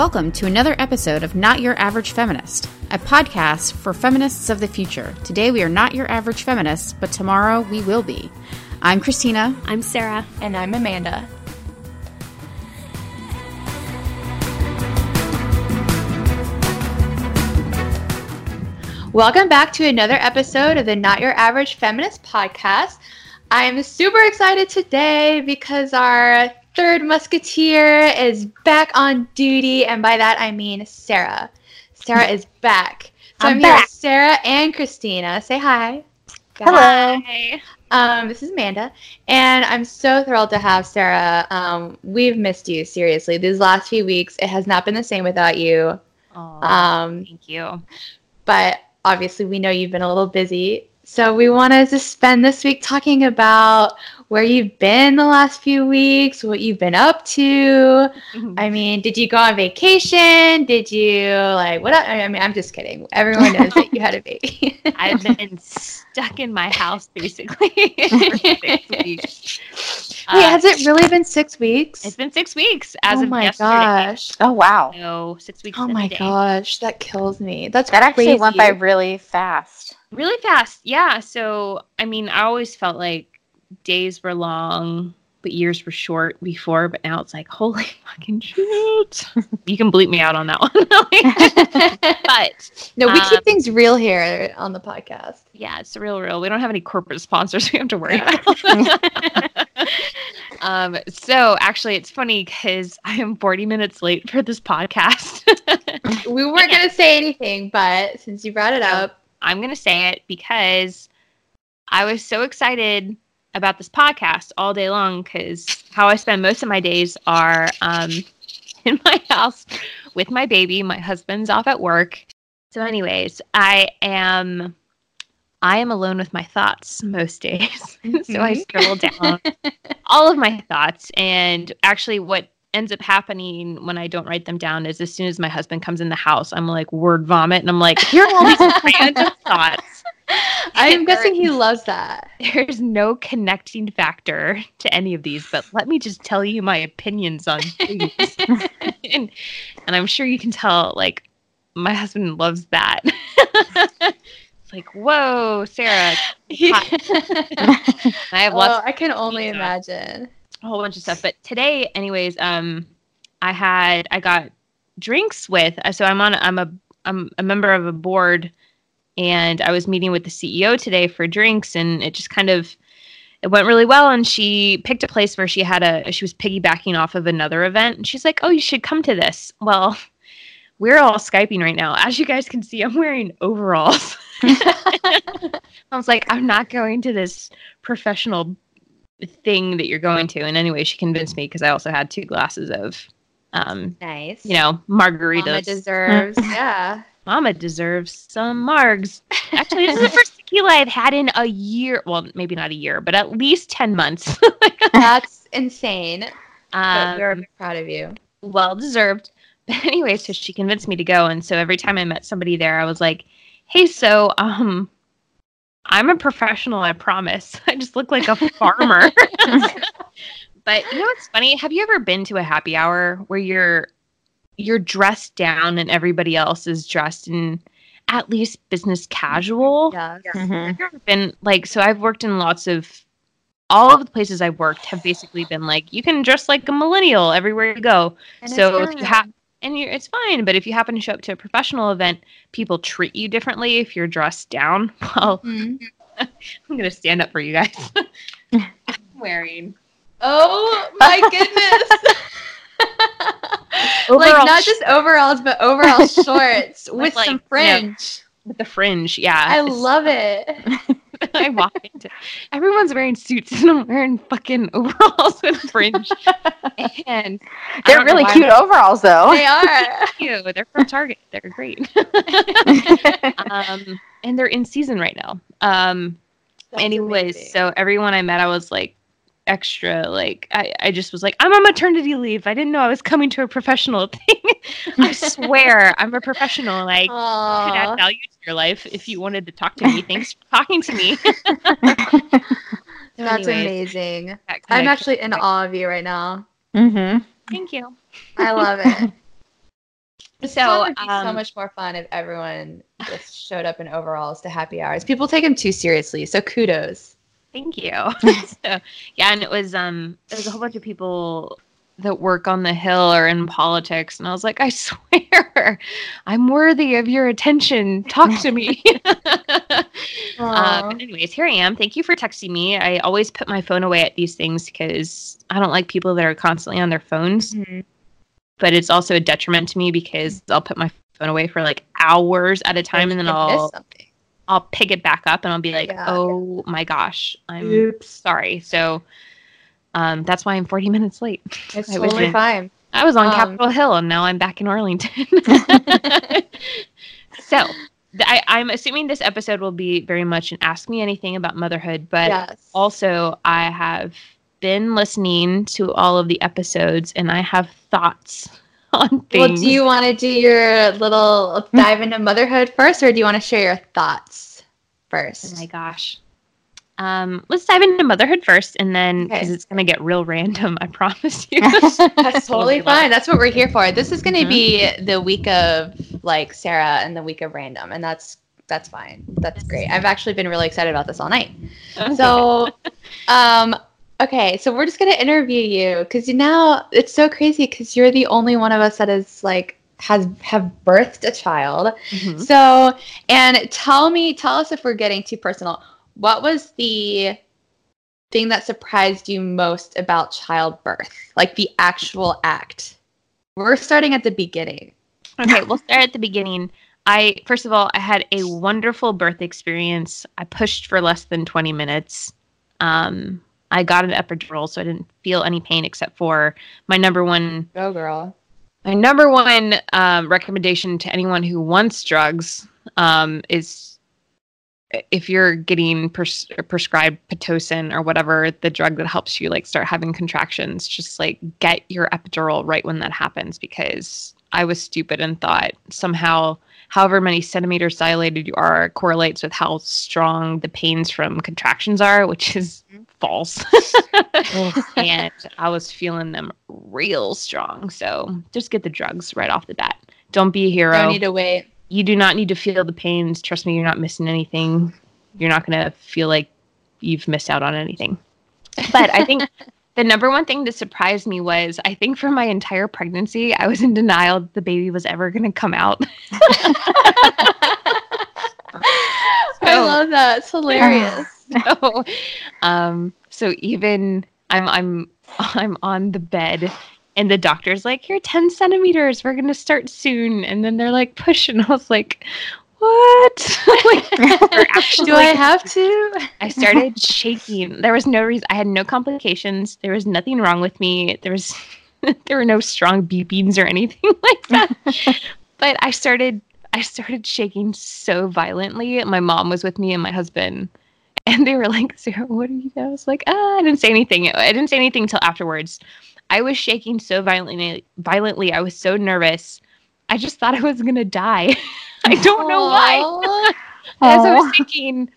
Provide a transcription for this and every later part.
Welcome to another episode of Not Your Average Feminist, a podcast for feminists of the future. Today we are not your average feminists, but tomorrow we will be. I'm Christina. I'm Sarah. And I'm Amanda. Welcome back to another episode of the Not Your Average Feminist podcast. I am super excited today because our third musketeer is back on duty, and by that I mean Sarah. Sarah is back. So I'm, I'm here with Sarah and Christina. Say hi. Hello. Hi. Um, this is Amanda, and I'm so thrilled to have Sarah. Um, we've missed you seriously. These last few weeks, it has not been the same without you. Oh, um, thank you. But obviously, we know you've been a little busy. So we wanted to spend this week talking about where you've been the last few weeks, what you've been up to. I mean, did you go on vacation? Did you like what? I mean, I'm just kidding. Everyone knows that you had a baby. I've been stuck in my house basically for six weeks. Wait, uh, has it really been six weeks? It's been six weeks as oh of my yesterday. gosh! Oh wow! No, six weeks. Oh my gosh, that kills me. That's that crazy. actually went by really fast. Really fast, yeah. So I mean, I always felt like days were long, but years were short before. But now it's like, holy fucking shit! you can bleep me out on that one. but no, we um, keep things real here on the podcast. Yeah, it's real, real. We don't have any corporate sponsors we have to worry about. um, so actually, it's funny because I am 40 minutes late for this podcast. we weren't gonna say anything, but since you brought it up. I'm going to say it because I was so excited about this podcast all day long because how I spend most of my days are um, in my house with my baby. My husband's off at work. So, anyways, I am I am alone with my thoughts most days. so I scroll down all of my thoughts. And actually, what ends up happening when I don't write them down is as soon as my husband comes in the house, I'm like word vomit, and I'm like, here are all these random thoughts. I'm guessing he loves that. There's no connecting factor to any of these, but let me just tell you my opinions on things. and, and I'm sure you can tell, like, my husband loves that. it's like, whoa, Sarah. I have lots. Oh, I can only imagine a whole bunch of stuff. But today, anyways, um, I had I got drinks with. So I'm on. I'm a I'm a member of a board, and I was meeting with the CEO today for drinks, and it just kind of it went really well. And she picked a place where she had a she was piggybacking off of another event, and she's like, "Oh, you should come to this." Well. We're all Skyping right now. As you guys can see, I'm wearing overalls. I was like, I'm not going to this professional thing that you're going to. And anyway, she convinced me because I also had two glasses of um nice. You know, margaritas. Mama deserves, yeah. Mama deserves some margs. Actually, this is the first tequila I've had in a year. Well, maybe not a year, but at least 10 months. That's insane. Um, we're proud of you. Well deserved. But anyway, so she convinced me to go. And so every time I met somebody there, I was like, hey, so um, I'm a professional, I promise. I just look like a farmer. but you know what's funny? Have you ever been to a happy hour where you're you're dressed down and everybody else is dressed in at least business casual? Yeah. Mm-hmm. Have you ever been like so I've worked in lots of all of the places I've worked have basically been like you can dress like a millennial everywhere you go. And so if you have and it's fine. But if you happen to show up to a professional event, people treat you differently if you're dressed down. Well, mm-hmm. I'm gonna stand up for you guys. I'm wearing. Oh my goodness. like not just overalls, but overall shorts with, like, some fringe. You know, with the fringe, yeah. I love it. I walk into everyone's wearing suits and I'm wearing fucking overalls with fringe. and they're really cute overalls though. They are. cute. They're from Target. They're great. um, and they're in season right now. Um, That's anyways, amazing. so everyone I met, I was like, extra like I, I just was like i'm on maternity leave. I didn't know i was coming to a professional thing. I swear i'm a professional like Aww. could add value to your life if you wanted to talk to me. Thanks for talking to me. That's Anyways, amazing. i'm actually in awe of you right now. Mm-hmm. thank you. I love it. This So, so, would be so um, much more fun if everyone just showed up in overalls to happy hours. People take them too seriously, so kudos. Thank you. so, yeah, and it was um there's a whole bunch of people that work on the hill or in politics and I was like, I swear, I'm worthy of your attention. Talk to me. Um, anyways, here I am. Thank you for texting me. I always put my phone away at these things because I don't like people that are constantly on their phones. Mhm. But it's also a detriment to me because I'll put my phone away for like hours at a time and then I'll something. I'll pick it back up and I'll be like, Yeah. oh my gosh, I'm Oops. sorry. So um, that's why I'm 40 minutes late. It's I was totally in- fine. I was on Um, Capitol Hill and now I'm back in Arlington. so I, I'm assuming this episode will be very much an ask me anything about motherhood, but yes. also I have been listening to all of the episodes and I have thoughts on well, do you want to do your little dive into motherhood first, or do you want to share your thoughts first? Oh my gosh. Um, let's dive into motherhood first, and then because Okay. it's gonna get real random, I promise you. That's totally It'll be like- fine. That's what we're here for. This is going to Mhm. be the week of like Sarah and the week of random, and that's that's fine. That's great. I've actually been really excited about this all night. So, um, okay, so we're just gonna interview you because you now it's so crazy because you're the only one of us that is like has have birthed a child. Mhm. So, and tell me, tell us if we're getting too personal. What was the thing that surprised you most about childbirth? Like the actual act. We're starting at the beginning. okay, we'll start at the beginning. I first of all, I had a wonderful birth experience. I pushed for less than 20 minutes. Um, I got an epidural, so I didn't feel any pain except for my number one Go girl. My number one um, recommendation to anyone who wants drugs um, is if you're getting pres- prescribed pitocin or whatever the drug that helps you like start having contractions, just like get your epidural right when that happens because I was stupid and thought somehow however many centimeters dilated you are correlates with how strong the pains from contractions are, which is mm-hmm. false. and I was feeling them real strong. So just get the drugs right off the bat. Don't be a hero. Don't need to wait. you do not need to feel the pains. Trust me, you're not missing anything. You're not going to feel like you've missed out on anything. But I think the number one thing that surprised me was I think for my entire pregnancy, I was in denial that the baby was ever going to come out. I love that. It's hilarious. so, um, so even I'm I'm I'm on the bed, and the doctor's like, "You're 10 centimeters. We're gonna start soon." And then they're like, "Push," and I was like, "What?" like, Do I have to? I started shaking. There was no reason. I had no complications. There was nothing wrong with me. There was there were no strong beepings or anything like that. but I started I started shaking so violently. My mom was with me and my husband. And they were like, Sarah, what are you? I was like, ah, I didn't say anything. I didn't say anything until afterwards. I was shaking so violently. Violently, I was so nervous. I just thought I was gonna die. I don't know why as I was thinking,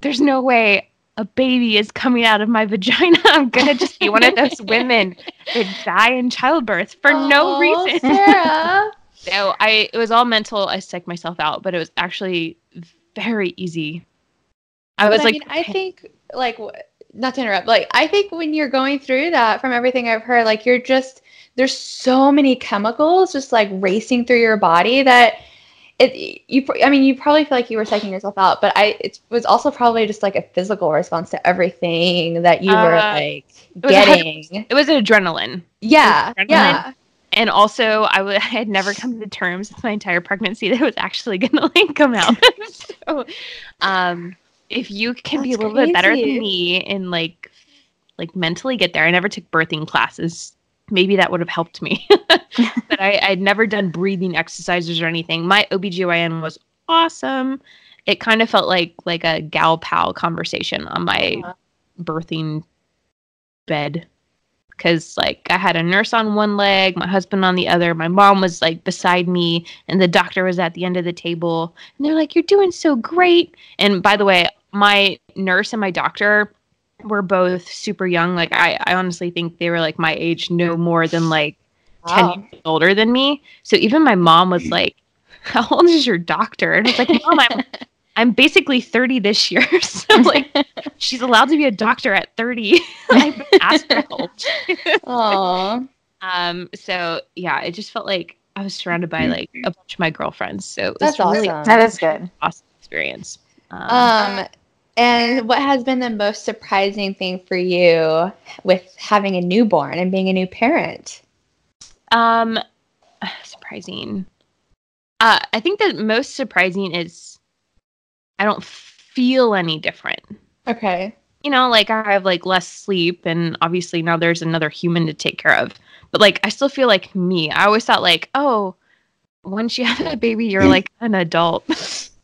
there's no way a baby is coming out of my vagina. I'm gonna just be one of those women that die in childbirth for no Aw, reason. Sarah. So I, it was all mental. I psyched myself out, but it was actually very easy. I was But like, mean, I think like not to interrupt, like I think when you're going through that, from everything I've heard, like you're just there's so many chemicals just like racing through your body that it you I mean you probably feel like you were psyching yourself out, but I it was also probably just like a physical response to everything that you were Uh, like was a hundred getting. it was an adrenaline. Yeah, adrenaline. yeah. And also, I w- I had never come to terms with my entire pregnancy that it was actually going to like come out. so, um, if you can be a That's little bit better than me and like, like mentally get there, I never took birthing classes. Maybe that would have helped me, but I, I'd never done breathing exercises or anything. My OBGYN was awesome. It kind of felt like like a gal pal conversation on my Uh-huh. birthing bed because like I had a nurse on one leg, my husband on the other, my mom was like beside me, and the doctor was at the end of the table, and they're like, "You're doing so great." And by the way, my nurse and my doctor were both super young. Like I, I honestly think they were like my age, no more than like wow. 10 years older than me. So even my mom was like, How old is your doctor? And I was like, Mom, I'm I'm basically 30 this year. So like she's allowed to be a doctor at 30. I've asked for help. Aww. Um, so yeah, it just felt like I was surrounded by like a bunch of my girlfriends. So it was That's really awesome. That is good. awesome experience. Um, Um, and what has been the most surprising thing for you with having a newborn and being a new parent? Um, surprising. Uh, I think the most surprising is I don't feel any different. Okay. You know, like I have like less sleep, and obviously now there's another human to take care of. But like I still feel like me. I always thought like, oh, once you have a baby, you're like an adult.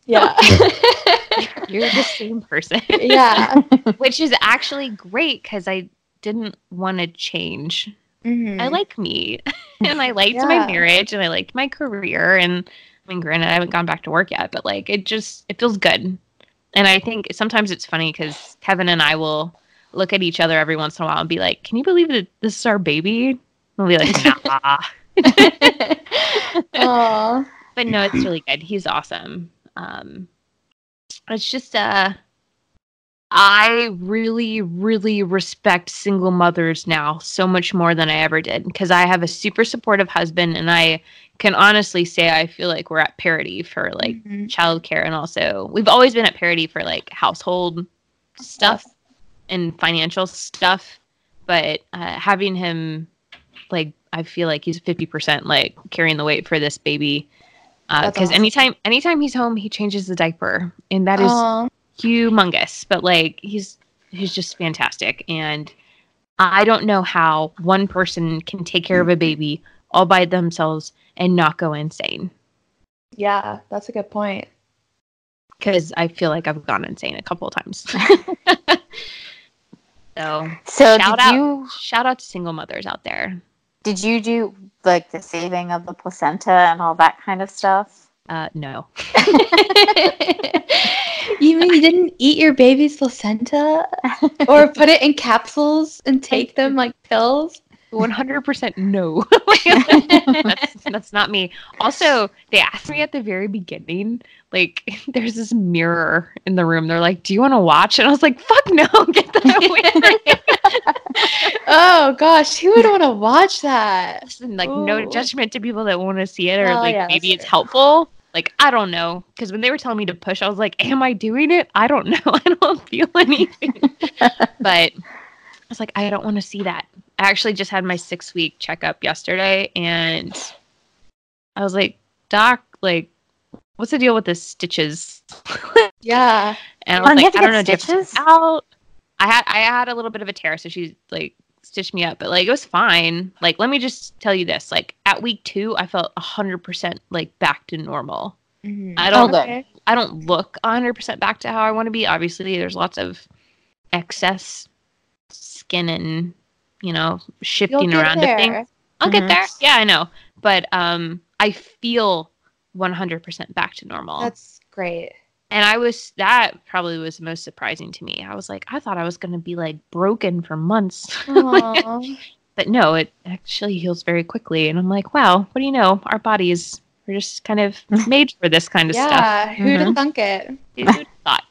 Yeah. you're the same person. yeah. Which is actually great because I didn't want to change. Mhm. I like me and I liked Yeah. my marriage and I liked my career and I mean granted I haven't gone back to work yet but like it just it feels good. And I think sometimes it's funny cuz Kevin and I will look at each other every once in a while and be like, "Can you believe that this is our baby?" And We'll be like, "Nah." But no, it's really good. He's awesome. Um, it's just uh, I really, really respect single mothers now so much more than I ever did because I have a super supportive husband, and I can honestly say I feel like we're at parity for like Mhm. childcare, and also we've always been at parity for like household stuff and financial stuff. But uh, having him, like, I feel like he's fifty percent like carrying the weight for this baby. Uh, because awesome. anytime, anytime he's home, he changes the diaper, and that is Aw. humongous. But like, he's he's just fantastic, and I don't know how one person can take care of a baby all by themselves and not go insane. Yeah, that's a good point. Because I feel like I've gone insane a couple of times. so So Shout out. you shout out to single mothers out there. Did you do like the saving of the placenta and all that kind of stuff? Uh, no. you mean you didn't eat your baby's placenta or put it in capsules and take them like pills? 100% no. that's, that's not me. Also, they asked me at the very beginning, like, there's this mirror in the room. They're like, Do you want to watch? And I was like, Fuck no, get that away from me. Oh gosh, who would want to watch that? Listen, like, no judgment to people that want to see it or Well, like yeah, maybe it's fair. helpful. Like, I don't know. Because when they were telling me to push, I was like, Am I doing it? I don't know. I don't feel anything. but I was like, I don't want to see that. I actually just had my six week checkup yesterday and I was like, Doc, like, what's the deal with the stitches? Yeah. And I Oh, was like, I don't know, get do you have to stitches? out. I had I had a little bit of a tear, so she like stitched me up, but like it was fine. Like, let me just tell you this: like at week two, I felt hundred percent like back to normal. Mhm. I don't good. Okay. I don't look 100% back to how I want to be. Obviously, there's lots of excess skin and, you know, You'll shifting around there. of things. I'll Mhm. get there. Yeah, I know. But um I feel 100% back to normal. That's great. And I was that probably was the most surprising to me. I was like, I thought I was going to be like broken for months. But no, it actually heals very quickly and I'm like, wow, what do you know? Our bodies are just kind of made for this kind of stuff. yeah, who'd have Mhm. thunk it? Who'd have thought?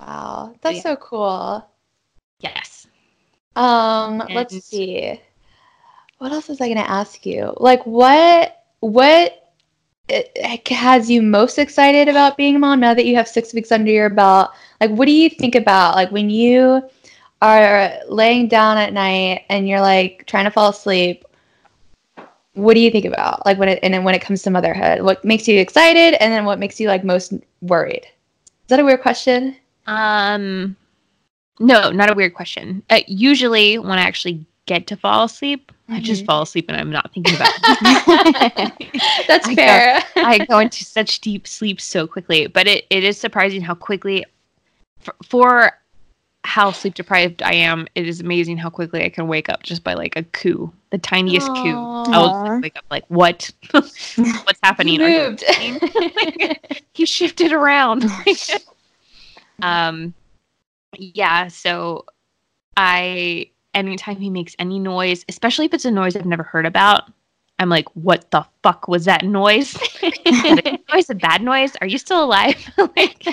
Wow, that's Yeah. so cool. Yes. Um, And- let's see. What else was I gonna ask you? Like, what what uh, has you most excited about being a mom now that you have six weeks under your belt? Like, what do you think about like when you are laying down at night and you're like trying to fall asleep? What do you think about like when it and when it comes to motherhood? What makes you excited, and then what makes you like most worried? Is that a weird question? Um, no, not a weird question. Uh, usually, when I actually get to fall asleep, I just Mhm. fall asleep and I'm not thinking about it. That's I go- fair. I go into such deep sleep so quickly, but it, it is surprising how quickly, for, for how sleep deprived I am, it is amazing how quickly I can wake up just by like a coo, the tiniest coo. I will wake up like, what? What's happening? You moved. he shifted around. um, yeah. So I, anytime he makes any noise, especially if it's a noise I've never heard about, I'm like, what the fuck was that noise? noise, a bad noise. Are you still alive? like,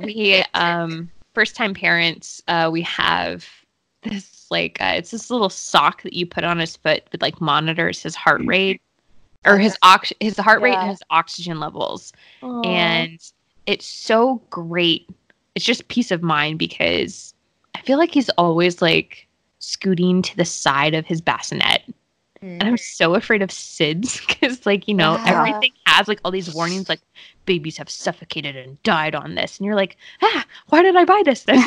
we um, first time parents. Uh, we have this like uh, it's this little sock that you put on his foot that like monitors his heart rate or his ox his heart rate and his oxygen levels Aw. and it's so great. It's just peace of mind because I feel like he's always like scooting to the side of his bassinet. And I'm so afraid of SIDS because, like, you know, Yeah. everything has like all these warnings, like babies have suffocated and died on this. And you're like, ah, why did I buy this then?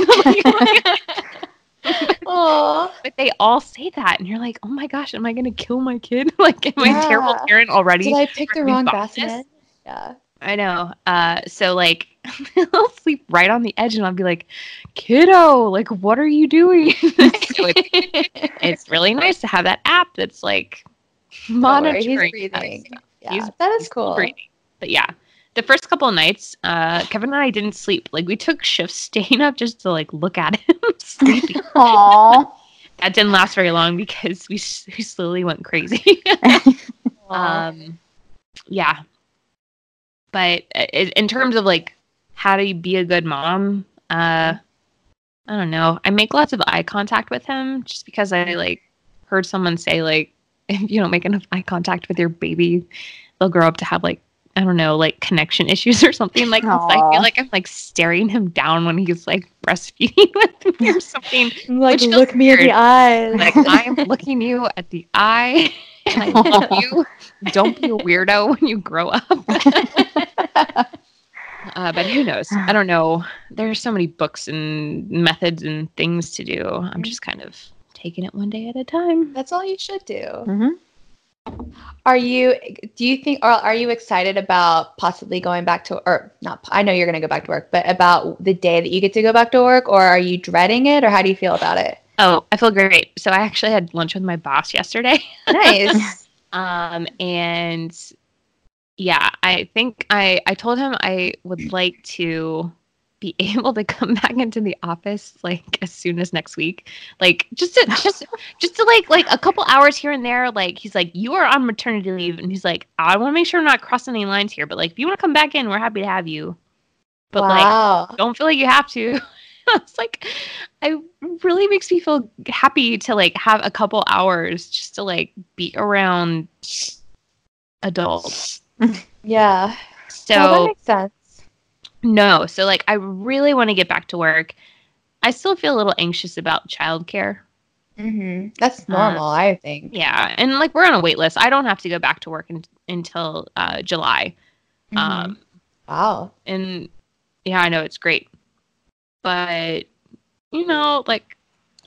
But they all say that. And you're like, oh my gosh, am I going to kill my kid? like, am I a terrible parent already? Did I pick the wrong bought this? bassinet? Yeah. I know. Uh, so like, I'll sleep right on the edge, and I'll be like, "Kiddo, like, what are you doing?" so it's, it's really nice to have that app that's like monitoring. he's breathing. Yeah, He's- that is cool. breathing. But yeah, the first couple of nights, uh, Kevin and I didn't sleep. Like, we took shifts staying up just to like look at him sleeping. Aww. that didn't last very long because we we slowly went crazy. Um yeah but in terms of like how to be a good mom uh i don't know. I make lots of eye contact with him just because i like heard someone say like if you don't make enough eye contact with your baby they'll grow up to have like i don't know like connection issues or something. Like i feel like i'm like staring him down when he's like breastfeeding with me or something like, look me in the eyes. like I am looking you at the eye, and I love you. Don't be a weirdo when you grow up. Uh, but who knows? I don't know. There's so many books and methods and things to do. I'm just kind of taking it one day at a time. That's all you should do. Mhm. Are you? Do you think? Or are you excited about possibly going back to, or not? I know you're going to go back to work, but about the day that you get to go back to work, or are you dreading it, or how do you feel about it? Oh, I feel great. So I actually had lunch with my boss yesterday. Nice. Um, and yeah, I think I I told him I would like to be able to come back into the office like as soon as next week. Like just to just just to like like a couple hours here and there. Like he's like, You are on maternity leave and he's like, I want to make sure I'm not crossing any lines here, but like if you want to come back in, we're happy to have you. But like don't feel like you have to. it's like I really makes me feel happy to like have a couple hours just to like be around adults. yeah. So well, that makes sense. no, so like I really want to get back to work. I still feel a little anxious about childcare. Mm-hmm. That's normal, I think. Yeah, and like we're on a wait list. I don't have to go back to work in, until uh, July. Mhm. Um, wow. and yeah, I know it's great, but you know, like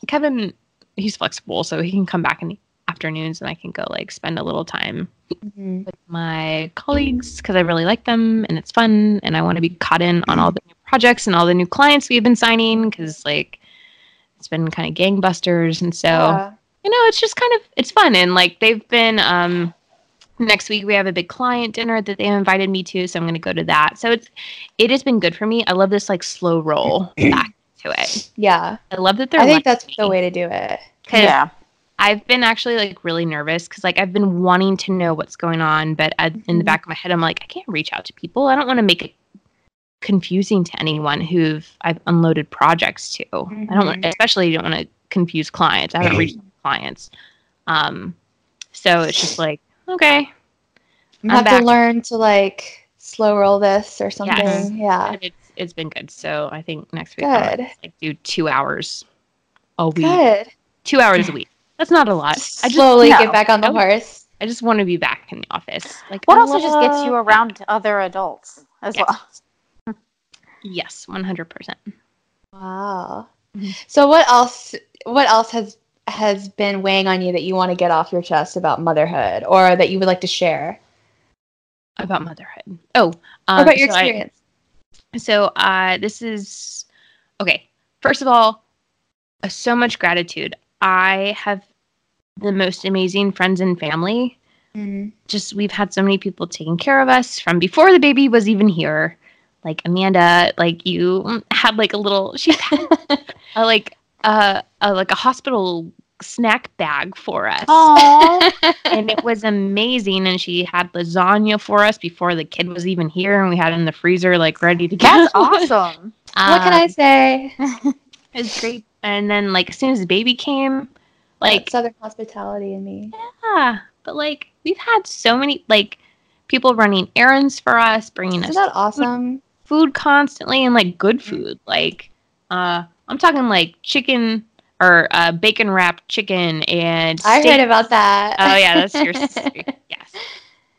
Kevin, he's flexible, so he can come back in the afternoons, and I can go like spend a little time Mhm. with my colleagues because I really like them and it's fun, and I want to be caught in on all the new projects and all the new clients we've been signing because like it's been kind of gangbusters, and so Yeah. you know, it's just kind of it's fun and like they've been um next week we have a big client dinner that they invited me to, so I'm going to go to that. So it's it has been good for me. I love this like slow roll back to it. Yeah. I love that they're I think letting that's the way to do it Yeah. I've been actually like really nervous because like I've been wanting to know what's going on, but at, in the Mhm. back of my head I'm like I can't reach out to people. I don't want to make it confusing to anyone who've I've unloaded projects to. I don't want, Mhm. especially don't want to confuse clients. I haven't reached clients. Um, so it's just like, okay. I'm have back. to learn to like slow roll this or something. Yes. Yeah. And It's it's been good. So I think next week Good. gonna, like do two hours a week. Good. Two hours a week. That's not a lot. Just I just slowly no. get back on the Nope. horse. I just want to be back in the office. Like What I also just gets you around other adults as Yes. well? Yes, one hundred percent. Wow. So what else what else has has been weighing on you that you want to get off your chest about motherhood or that you would like to share? About motherhood. Oh, um, about your so I- experience? So uh this is okay. First of all, uh, so much gratitude. I have the most amazing friends and family. Mhm. Just we've had so many people taking care of us from before the baby was even here. Like Amanda, like you had like a little she had a, like uh, a like a hospital snack bag for us. And it was amazing. And she had lasagna for us before the kid was even here, and we had it in the freezer, like ready to go. that's awesome. what can I Um, say? it's great. And then, like, as soon as the baby came, like, Southern hospitality in me. yeah, but like, we've had so many, like, people running errands for us, bringing Isn't us that awesome? food constantly, and like good food. Like, uh, I'm talking like chicken or uh, bacon wrapped chicken and. I steak- heard about that. Oh yeah, that's your yes,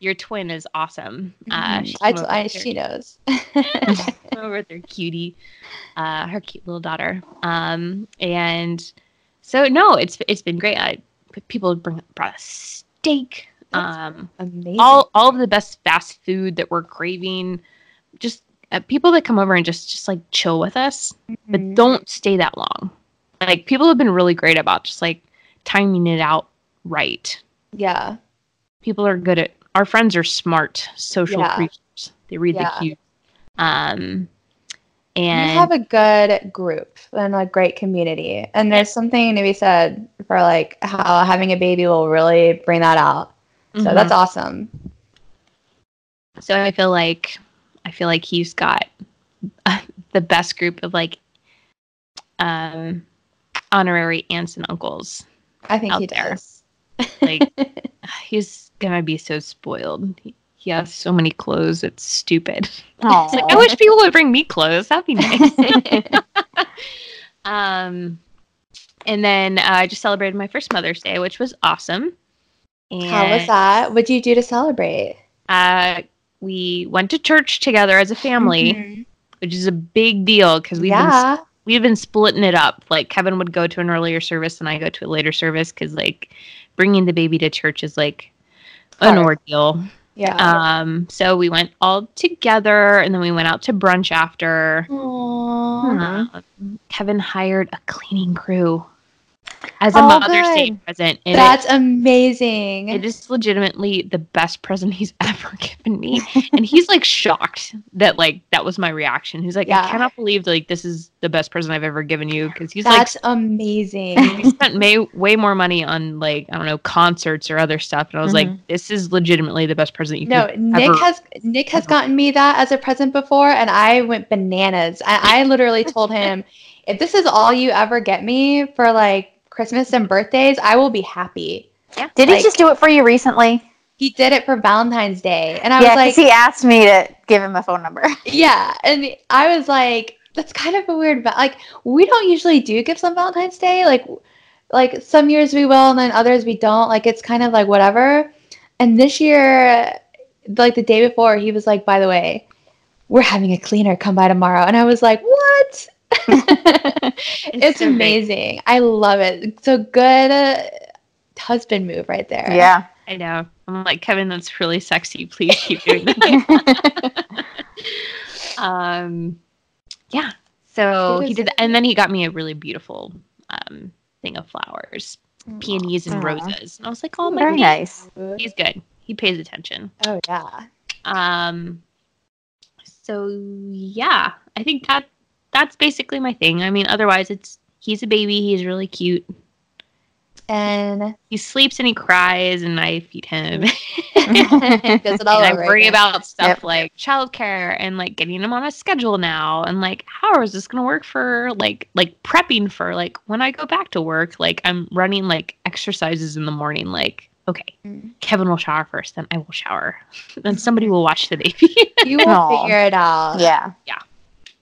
your twin is awesome. Uh, Mhm. she I, I, she knows. over with her cutie, uh, her cute little daughter. Um, and so no, it's it's been great. I, people bring brought a steak. That's Um, Amazing. all all of the best fast food that we're craving. Just uh, people that come over and just just like chill with us, but Mhm. don't stay that long. Like people have been really great about just like timing it out right. yeah. People are good at our friends are smart social Yeah. creatures. They read Yeah. the cues. Um you and have a good group and a great community. And there's something to be said for like how having a baby will really bring that out. So Mhm. that's awesome. so I feel like I feel like he's got the best group of like um honorary aunts and uncles. I think he there. does. Like he's gonna be so spoiled. He, he has so many clothes. It's stupid. It's like, I wish people would bring me clothes. That'd be nice. um, and then uh, I just celebrated my first Mother's Day, which was awesome. And How was that? What did you do to celebrate? Uh, we went to church together as a family, Mhm. which is a big deal because we've been we've been splitting it up. Like Kevin would go to an earlier service and I go to a later service because like bringing the baby to church is like an Hard. ordeal. Yeah. Um, so we went all together and then we went out to brunch after. Aw. Um, Kevin hired a cleaning crew as a Oh, Mother's Day present. And That's it, amazing. it is legitimately the best present he's ever given me. and he's like shocked that like that was my reaction. He's like, Yeah. I cannot believe like this is the best present I've ever given you because he's like That's like amazing. he spent may, way more money on like I don't know concerts or other stuff, and I was like, mm-hmm. this is legitimately the best present you No, Nick ever- has Nick has gotten me that as a present before, and I went bananas. I, I literally told him, if this is all you ever get me for like Christmas and birthdays, I will be happy. Yeah. Did Like- he just do it for you recently? He did it for Valentine's Day, and I yeah, was like, he asked me to give him a phone number. yeah, and I was like, that's kind of a weird. Va- like, we don't usually do gifts on Valentine's Day. Like, like some years we will, and then others we don't. Like, it's kind of like whatever. And this year, like the day before, he was like, by the way, we're having a cleaner come by tomorrow, and I was like, what? it's so great. amazing. I love it. So good uh, husband move right there. Yeah. I know. I'm like Kevin. That's really sexy. Please keep doing that. um, yeah. So He he did, that. and then he got me a really beautiful um thing of flowers, peonies and Aw. roses. And I was like, oh my Very god, nice. he's good. He pays attention. Oh yeah. Um, so yeah, I think that that's basically my thing. I mean, otherwise, it's he's a baby. He's really cute. And He sleeps and he cries, and I feed him. does it all and I over worry again. about stuff Yep. like childcare and like getting him on a schedule now, and like how is this going to work for like like prepping for like when I go back to work? Like I'm running like exercises in the morning. Like okay, Mm. Kevin will shower first, then I will shower, then somebody will watch the baby. You will Aw. figure it out. Yeah, yeah.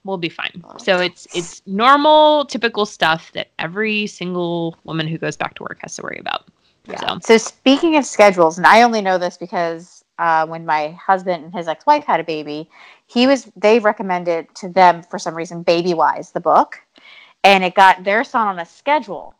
We'll be fine. So it's it's normal, typical stuff that every single woman who goes back to work has to worry about. Yeah. So So speaking of schedules, and I only know this because uh, when my husband and his ex-wife had a baby, he was they recommended to them for some reason Baby Wise, the book, and it got their son on a schedule.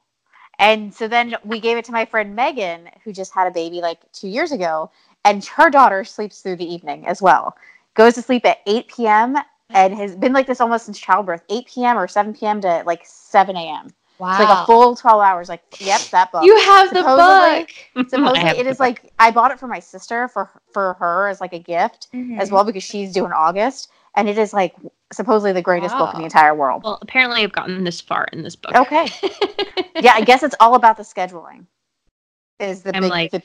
And so then we gave it to my friend Megan, who just had a baby like two years ago, and her daughter sleeps through the evening as well. Goes to sleep at 8 p.m. and has been like this almost since childbirth, 8 p.m. or 7 p.m. to like 7 a.m. Wow. It's like a full 12 hours. Like, yep, that book. you have the book. Supposedly, I have it the is book. like I bought it for my sister for for her as like a gift Mm-hmm. as well because she's due in August, and it is like supposedly the greatest book in the entire world. Well, apparently I've gotten this far in this book. Okay. yeah, I guess it's all about the scheduling. Is the I'm big? like the,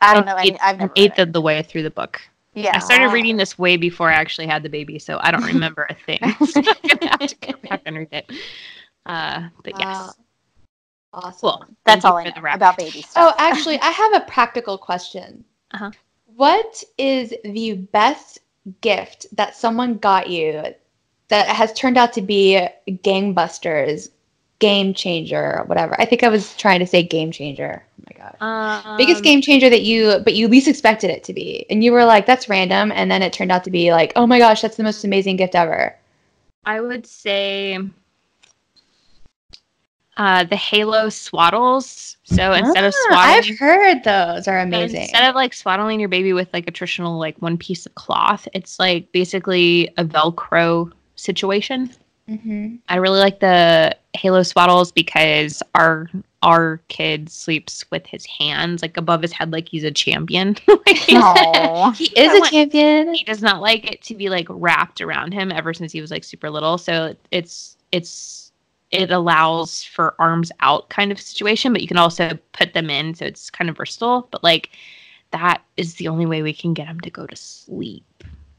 I don't know. An I, eighth- I've an never read eighth of the way through the book. Yeah, I started reading this way before I actually had the baby, so I don't remember a thing. so I'm gonna have to go back and read it. Uh, but Wow. yes, Awesome. cool. That's Thank all I for know about baby stuff. Oh, actually, I have a practical question. Uh-huh. What is the best gift that someone got you that has turned out to be gangbusters, game changer, or whatever? I think I was trying to say game changer. Oh my god. Um, Biggest game changer that you, but you least expected it to be, and you were like, "That's random," and then it turned out to be like, "Oh my gosh, that's the most amazing gift ever." I would say uh, the Halo swaddles. So instead of Ah, I've swaddling, heard those are amazing. instead of like swaddling your baby with like a traditional like one piece of cloth, it's like basically a Velcro situation. Hmm I really like the Halo swaddles because our our kid sleeps with his hands like above his head like he's a champion. Aw. He is a want- champion. he does not like it to be like wrapped around him ever since he was like super little. So it's it's it allows for arms out kind of situation, but you can also put them in, so it's kind of versatile. But like that is the only way we can get him to go to sleep.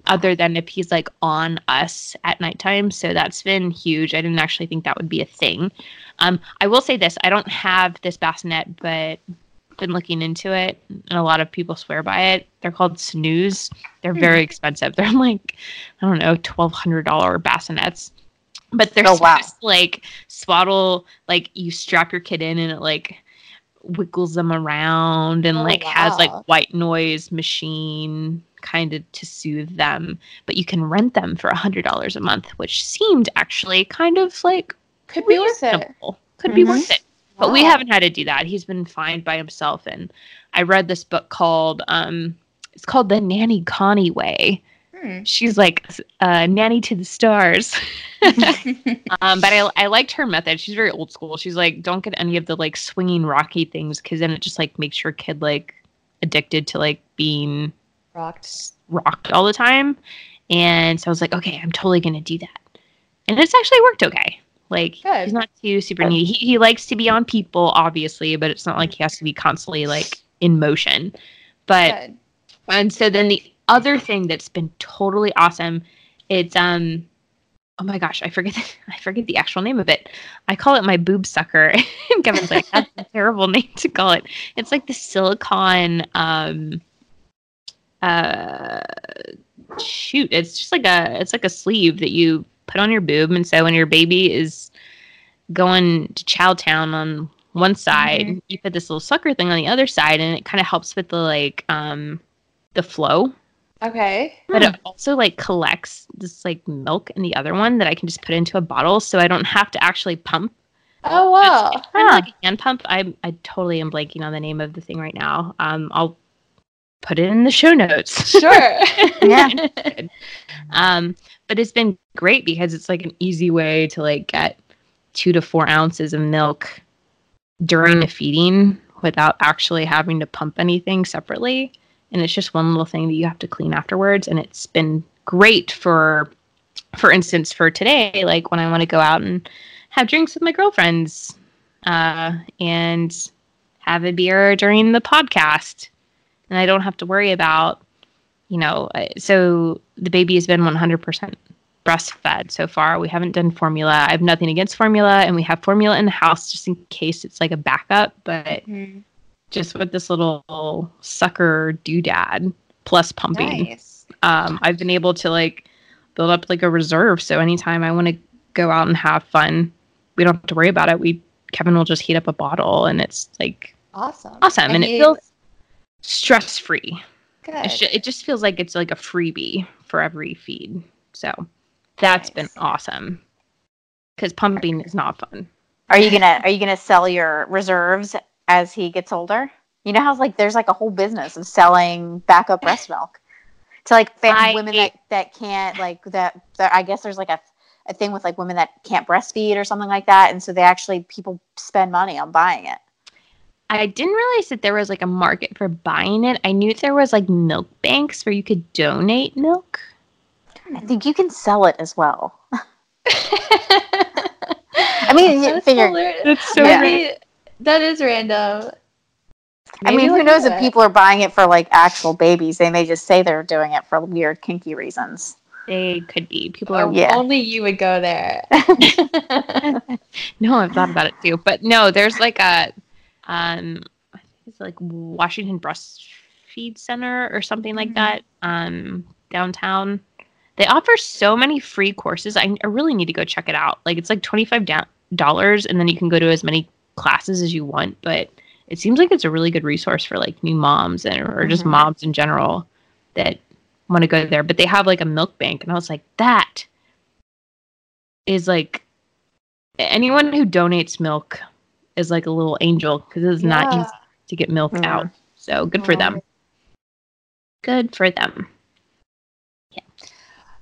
Other than if he's like on us at nighttime. So that's been huge. I didn't actually think that would be a thing. Um, I will say this, I don't have this bassinet, but been looking into it and a lot of people swear by it. They're called Snoos. They're very expensive. They're like, I don't know, twelve hundred dollar bassinets. But they're Oh, wow. supposed to like swaddle like you strap your kid in and it like wiggles them around and Oh, like has like white noise machine kind of to soothe them. But you can rent them for a hundred dollars a month, which seemed actually kind of like Could be worth it. Could be Mhm. worth it. But we haven't had to do that. He's been fine by himself. And I read this book called um it's called The Nanny Connie Way. Hmm. She's like uh, nanny to the stars. um, but I, I liked her method. She's very old school. She's like, don't get any of the like swinging rocky things because then it just like makes your kid like addicted to like being Rocked. rocked all the time. And so I was like, okay, I'm totally gonna do that. And it's actually worked okay. Like Good. he's not too super needy. He, he likes to be on people, obviously, but it's not like he has to be constantly like in motion. But Good. and so then the other thing that's been totally awesome, it's um oh my gosh, I forget the, I forget the actual name of it. I call it my boob sucker. and Kevin's like, that's a terrible name to call it. It's like the silicone um uh shoot, it's just like a it's like a sleeve that you put on your boob and so when your baby is going to Chowtown on one side, Mhm. you put this little sucker thing on the other side and it kind of helps with the like um the flow Okay. but it also like collects this like milk in the other one that I can just put into a bottle so I don't have to actually pump. Oh wow. It's kind of Huh. like a hand pump. I I totally am blanking on the name of the thing right now. Um, I'll put it in the show notes. Sure. Yeah. um, but it's been great because it's like an easy way to like get two to four ounces of milk during the feeding without actually having to pump anything separately. And it's just one little thing that you have to clean afterwards. And it's been great for, for instance, for today, like when I want to go out and have drinks with my girlfriends uh, and have a beer during the podcast. And I don't have to worry about you know, so the baby has been 100% breastfed so far. We haven't done formula. I have nothing against formula, and we have formula in the house just in case it's like a backup. But Mhm. just with this little sucker doodad plus pumping, Nice. um, I've been able to like build up like a reserve. So anytime I want to go out and have fun, we don't have to worry about it. We Kevin will just heat up a bottle, and it's like Awesome. Awesome, and it he's- feels- stress free good. it just feels like it's like a freebie for every feed. So that's been awesome. Because pumping is not fun. Are you gonna Are you gonna sell your reserves as he gets older? You know how like there's like a whole business of selling backup breast milk to like I- women that that can't like that, that. I guess there's like a a thing with like women that can't breastfeed or something like that, and so they actually people spend money on buying it. I didn't realize that there was like a market for buying it. I knew there was like milk banks where you could donate milk. I think you can sell it as well. I mean, you That's figure. hilarious. That's so Yeah. Maybe- That is random. I mean, who knows if it. people are buying it for like actual babies? They may just say they're doing it for weird, kinky reasons. They could be. People Or are. Oh, yeah. Only you would go there. No, I've thought about it too. But no, there's like a, um, I think it's like Washington Breastfeed Center or something like Mhm. that, um, downtown. They offer so many free courses. I, I really need to go check it out. Like it's like twenty five dollars, and then you can go to as many classes as you want. But it seems like it's a really good resource for like new moms and or just Mhm. moms in general that want to go there. But they have like a milk bank, and I was like, that is like anyone who donates milk is like a little angel because it's not easy to get milk Mhm. out. So good for them. Good for them. Yeah.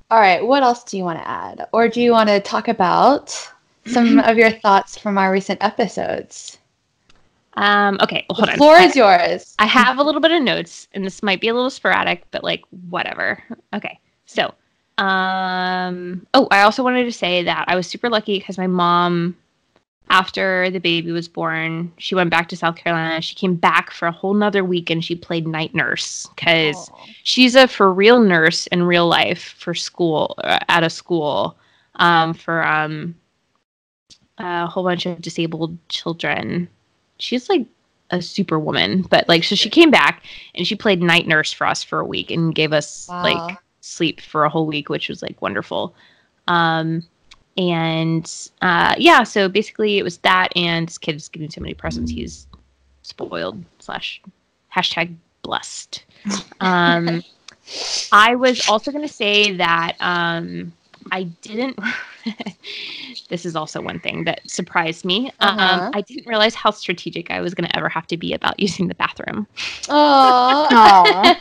All right. What else do you want to add? Or do you want to talk about some of your thoughts from our recent episodes? Um, okay, well, hold the on. floor is yours. I have a little bit of notes, and this might be a little sporadic, but like whatever. Okay, so um, oh, I also wanted to say that I was super lucky because my mom, after the baby was born, she went back to South Carolina. She came back for a whole nother week, and she played night nurse because Oh. she's a for real nurse in real life for school uh, at a school um, for um, a whole bunch of disabled children. She's like a superwoman, but like so she came back and she played night nurse for us for a week and gave us Wow. like sleep for a whole week, which was like wonderful. Um, and uh, yeah, so basically it was that and this kid's getting so many presents. He's spoiled slash hashtag blessed. Um, I was also going to say that um, I didn't. this is also one thing that surprised me. Uh-huh. Um, I didn't realize how strategic I was going to ever have to be about using the bathroom. Oh,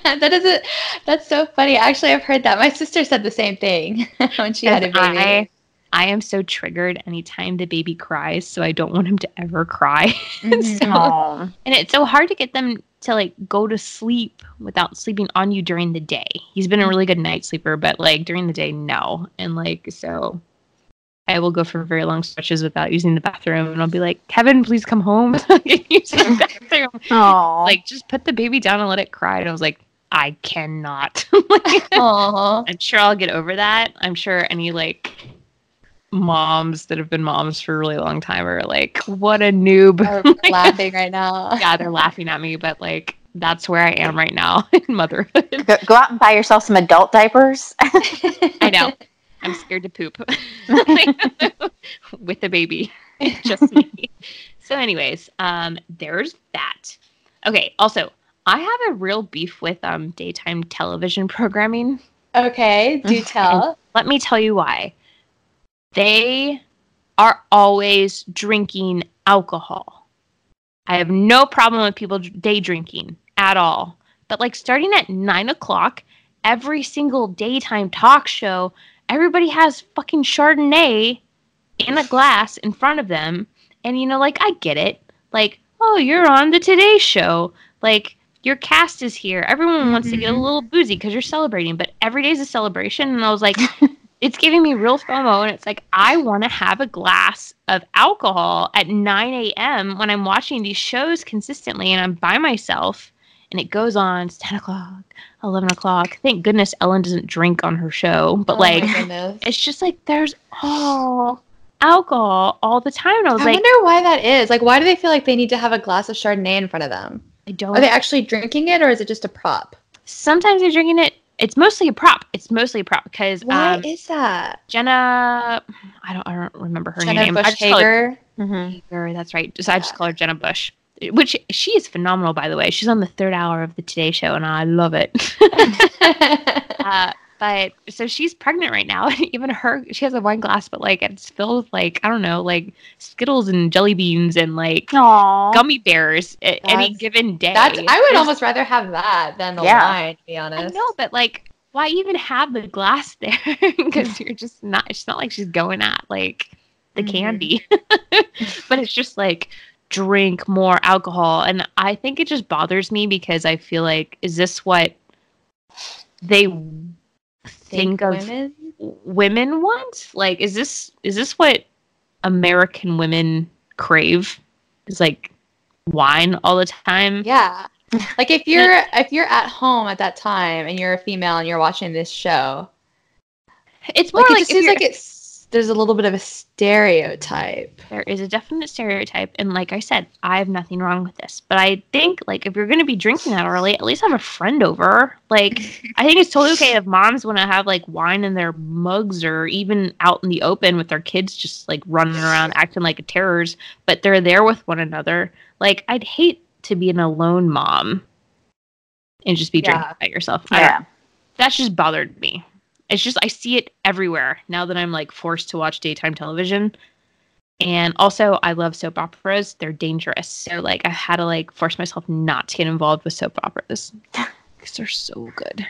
that is it. That's so funny. Actually, I've heard that. My sister said the same thing when she had a baby. I, I am so triggered anytime the baby cries, so I don't want him to ever cry. Mhm. So- And it's so hard to get them to like go to sleep without sleeping on you during the day. He's been a really good night sleeper, but like during the day, no. And like, so I will go for very long stretches without using the bathroom. And I'll be like, Kevin, please come home. use the bathroom. Like, just put the baby down and let it cry. And I was like, I cannot. Like, I'm sure I'll get over that. I'm sure any like moms that have been moms for a really long time are like, what a noob. Are laughing right now. yeah, they're laughing at me, but like that's where I am right now in motherhood. go, go out and buy yourself some adult diapers. I know. I'm scared to poop with the baby. Just me. So, anyways, um, there's that. Okay. Also, I have a real beef with um daytime television programming. okay, do tell. Let me tell you why. They are always drinking alcohol. I have no problem with people day drinking at all. But like starting at nine o'clock, every single daytime talk show, everybody has fucking Chardonnay in a glass in front of them. And you know, like I get it. Like, oh, you're on the Today Show. Like, your cast is here. Everyone wants to get a Mhm. little boozy because you're celebrating, but every day's a celebration. And I was like, it's giving me real FOMO. And it's like, I want to have a glass of alcohol at 9 a.m. when I'm watching these shows consistently and I'm by myself. And it goes on, it's 10 o'clock, 11 o'clock. Thank goodness Ellen doesn't drink on her show. But Oh like, it's just like there's all alcohol all the time. And I was I like, wonder why that is. Like, why do they feel like they need to have a glass of Chardonnay in front of them? I don't. Are they actually drinking it, or is it just a prop? Sometimes they're drinking it. It's mostly a prop. It's mostly a prop because Why um, is that? Jenna, I don't, I don't remember her Jenna name. I Bush just call her Hager. Mhm. Hager, That's right. Just I just call her Jenna Bush, which she is phenomenal, by the way. She's on the third hour of the Today Show, and I love it. uh, but so she's pregnant right now, and even her, she has a wine glass, but like it's filled with like I don't know, like Skittles and jelly beans and like Aw. gummy bears at any given day. That's. I would There's- almost rather have that than the Yeah. wine. To be honest. No, but like, why even have the glass there? Because you're just not. It's not like she's going at like the Mhm. candy, but it's just like drink more alcohol, and I think it just bothers me because I feel like, is this what they think, of women. women want? Like, is this is this what American women crave? Is like wine all the time? Yeah. Like if you're if you're at home at that time and you're a female and you're watching this show, It's more like, like, it seems like it's there's a little bit of a stereotype. there is a definite stereotype, and like I said, I have nothing wrong with this. But I think like if you're going to be drinking that early, at least have a friend over. Like I think it's totally okay if moms want to have like wine in their mugs or even out in the open with their kids just like running around acting like a terrors, but they're there with one another. Like I'd hate to be an alone mom and just be drinking by yourself. Yeah. that's just bothered me. It's just I see it everywhere now that I'm like forced to watch daytime television. And also I love soap operas. They're dangerous. So like I had to like force myself not to get involved with soap operas because they're so good.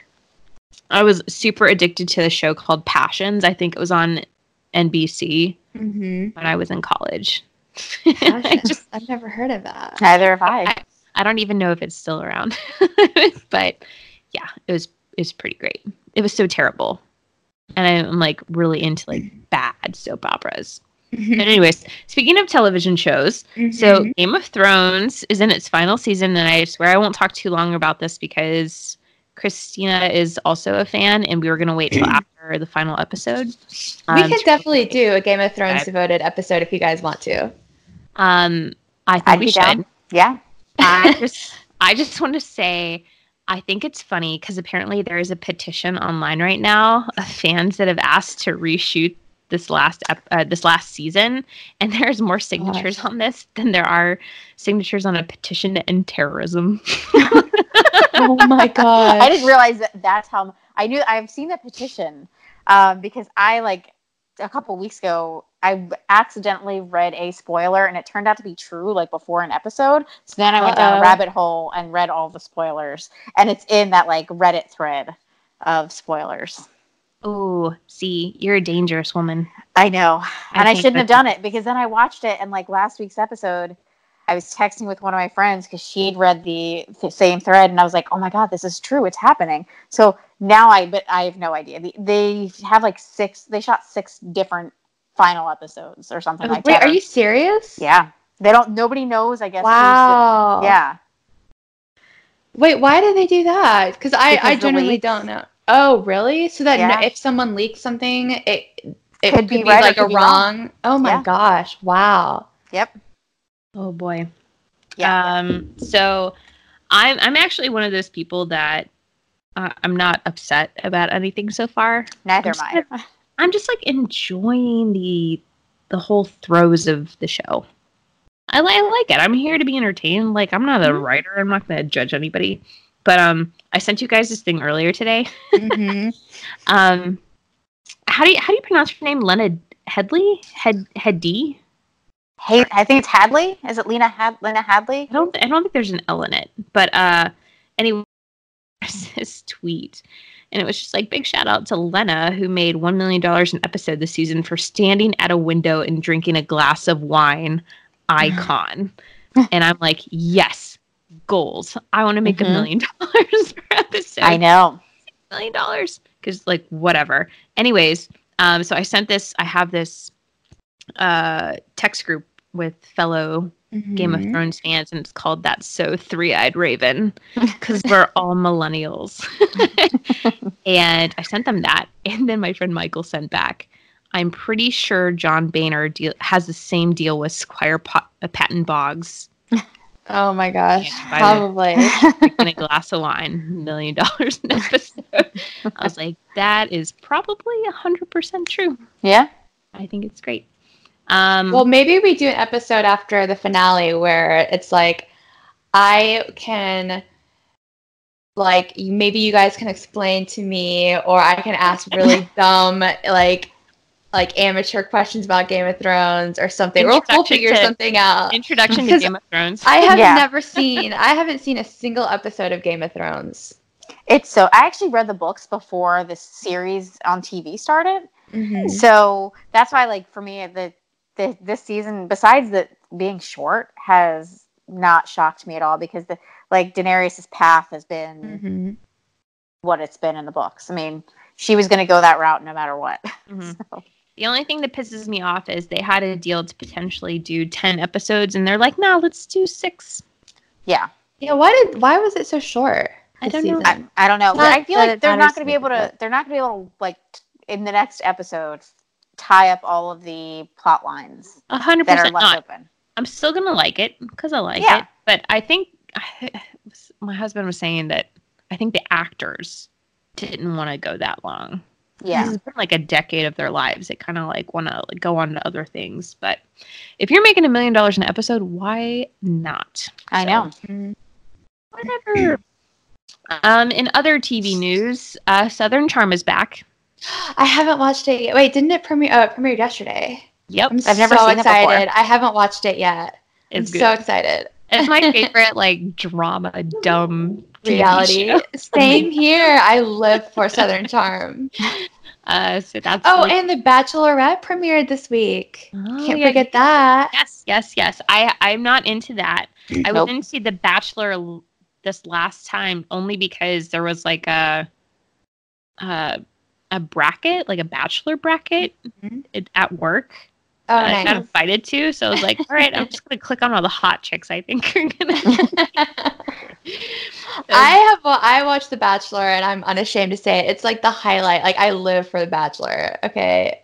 I was super addicted to the show called Passions. I think it was on NBC Mm-hmm. when I was in college. I just I've never heard of that. Neither have I. I, I don't even know if it's still around. but yeah, it was it was pretty great. It was so terrible. And I'm like really into like bad soap operas. But anyways, speaking of television shows, so Mhm. Game of Thrones is in its final season, and I swear I won't talk too long about this because Christina is also a fan, and we were gonna wait till after the final episode. we um, could to- definitely do a Game of Thrones I- devoted episode if you guys want to. Um, I think I'd we should. down. Yeah. I just I just want to say I think it's funny because apparently there is a petition online right now of fans that have asked to reshoot this last ep- uh, this last season, and there's more signatures Gosh. on this than there are signatures on a petition to end terrorism. oh my god! I didn't realize that that's how I knew I've seen the petition um, because I like a couple weeks ago I accidentally read a spoiler and it turned out to be true like before an episode. So then I went down Uh-oh. a rabbit hole and read all the spoilers and it's in that like Reddit thread of spoilers. oh, see, you're a dangerous woman. I know. And I, shouldn't have done it because then I watched it and like last week's episode I was texting with one of my friends because she'd read the th- same thread, and I was like, "Oh my god, this is true! It's happening!" So now I, but I have no idea. The, they have like six. They shot six different final episodes or something oh, like Wait, that. Wait, are you serious? Yeah, they don't. Nobody knows. I guess. Wow. yeah. Wait, why did they do that? Because I, Because I leaks. don't know. Oh, really? So that Yeah. if someone leaks something, it it Could could, be be, right like a wrong. wrong. Oh my Yeah. gosh! Wow. Yep. Oh boy. Yeah. Um, so I'm I'm actually one of those people that uh, I'm not upset about anything so far. Neither I'm am I. I'm just like enjoying the the whole throes of the show. I, li- I like it. I'm here to be entertained. Like I'm not a Mhm. writer. I'm not going to judge anybody. But um, I sent you guys this thing earlier today. Mhm. Um, how do you how do you pronounce your name? Lena Headley? Head Heady? Hey, I think it's Hadley. Is it Lena Had Lena Hadley? I don't I don't think there's an L in it. But uh, anyway, this tweet. And it was just like big shout out to Lena, who made one million dollars an episode this season for standing at a window and drinking a glass of wine. Icon. and I'm like, yes, goals. I want to make a Mhm. million dollars per episode. I know. million dollars because like whatever anyways um so i sent this i have this uh text group with fellow game of Mhm. thrones fans and it's called that's so three-eyed raven because we're all millennials and i sent them that and then my friend michael sent back i'm pretty sure john boehner deal- has the same deal with squire pa- uh, patton boggs Oh my gosh! Probably. drinking a glass of wine, million dollars an episode. I was like, that is probably hundred percent true. yeah. I think it's great. Um, well, maybe we do an episode after the finale where it's like, I can, like, maybe you guys can explain to me, or I can ask really dumb, like, like amateur questions about Game of Thrones or something. We'll, we'll figure to- something out. introduction to Game of Thrones. I have Yeah. never seen. I haven't seen a single episode of Game of Thrones. It's so. I actually read the books before the series on TV started. Mhm. So that's why, like, for me, the, the this season, besides the being short, has not shocked me at all because the like Daenerys' path has been mm-hmm. what it's been in the books. I mean, she was going to go that route no matter what. Mhm. So, The only thing that pisses me off is they had a deal to potentially do 10 episodes and they're like, no, let's do six. yeah, Yeah, why did why was it so short? I don't know. I, I don't know, but Not I feel like they're not going to to be able to. They're not going to be able to like in the next episode tie up all of the plot lines A hundred that are left not. open. I'm still gonna like it because I like Yeah. it. But I think my husband was saying that I think the actors didn't want to go that long. Yeah, This has been like a decade of their lives. They kind of like want to like, go on to other things. But if you're making a million dollars an episode, why not? I So, know. Whatever. um, in other TV news, uh, Southern Charm is back. I haven't watched it yet. Wait, didn't it premiere? Oh, it premiered yesterday. Yep, I'm I've never so seen it before. excited. I haven't watched it yet. it's I'm good. so excited. it's my favorite like drama, dumb TV Reality. show. Same here. I live for Southern Charm. Uh, so that's Oh, really- and The Bachelorette premiered this week. Oh, Can't yeah, forget that. Yes, yes, yes. I I'm not into that. I Nope. was into The Bachelor this last time only because there was like a uh, a bracket, like a bachelor bracket Mhm. it, at work. Oh, that I got invited to, so I was like, all right, I'm just gonna click on all the hot chicks. I think are gonna. I have wa- I watched The Bachelor and I'm unashamed to say it. It's like the highlight. Like I live for The Bachelor. Okay.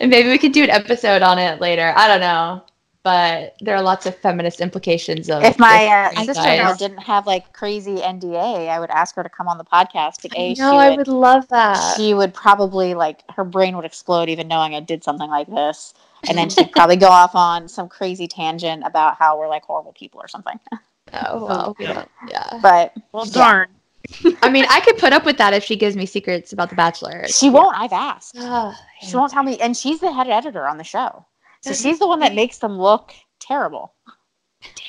and maybe we could do an episode on it later. I don't know. But there are lots of feminist implications of If my uh, sister-in-law didn't have like crazy NDA, I would ask her to come on the podcast. And A, she No, I would, would love that. she would probably like her brain would explode even knowing I did something like this, and then she'd probably go off on some crazy tangent about how we're like horrible people or something. Oh well, we don't- yeah. But well, Yeah. darn. I mean, I could put up with that if she gives me secrets about The Bachelor. she won't. I've asked. Ugh, She won't tell me, and she's the head editor on the show, so Doesn't she's the one that makes them look terrible,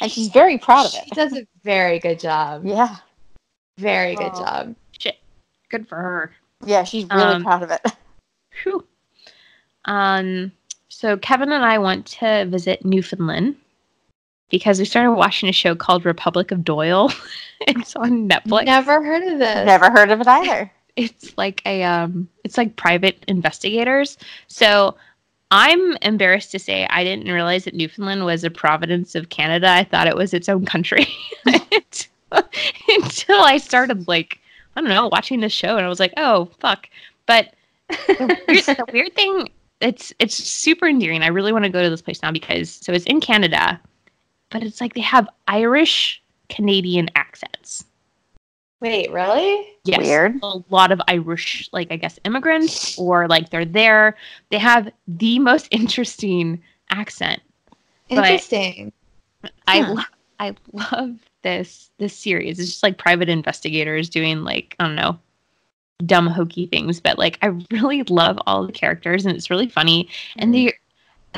and she's very proud of it. She does a very good job. Yeah, Very good Oh. job. Shit. Good for her. yeah, she's really Um, proud of it. Whew. Um, so Kevin and I went to visit Newfoundland because we started watching a show called Republic of Doyle. it's on Netflix. Never heard of this. Never heard of it either. It's like a um, it's like private investigators. So I'm embarrassed to say I didn't realize that Newfoundland was a province of Canada. I thought it was its own country until I started like I don't know watching the show and I was like, oh fuck. But the weird, the weird thing it's it's super endearing. I really want to go to this place now because so it's in Canada, but it's like they have Irish Canadian accents. Wait, really? Yes, Weird. a lot of Irish, like I guess, immigrants, or like they're there. They have the most interesting accent. But- Interesting. I Hmm. lo- I love this this series. It's just like private investigators doing like I don't know, dumb hokey things, but like I really love all the characters and it's really funny. And they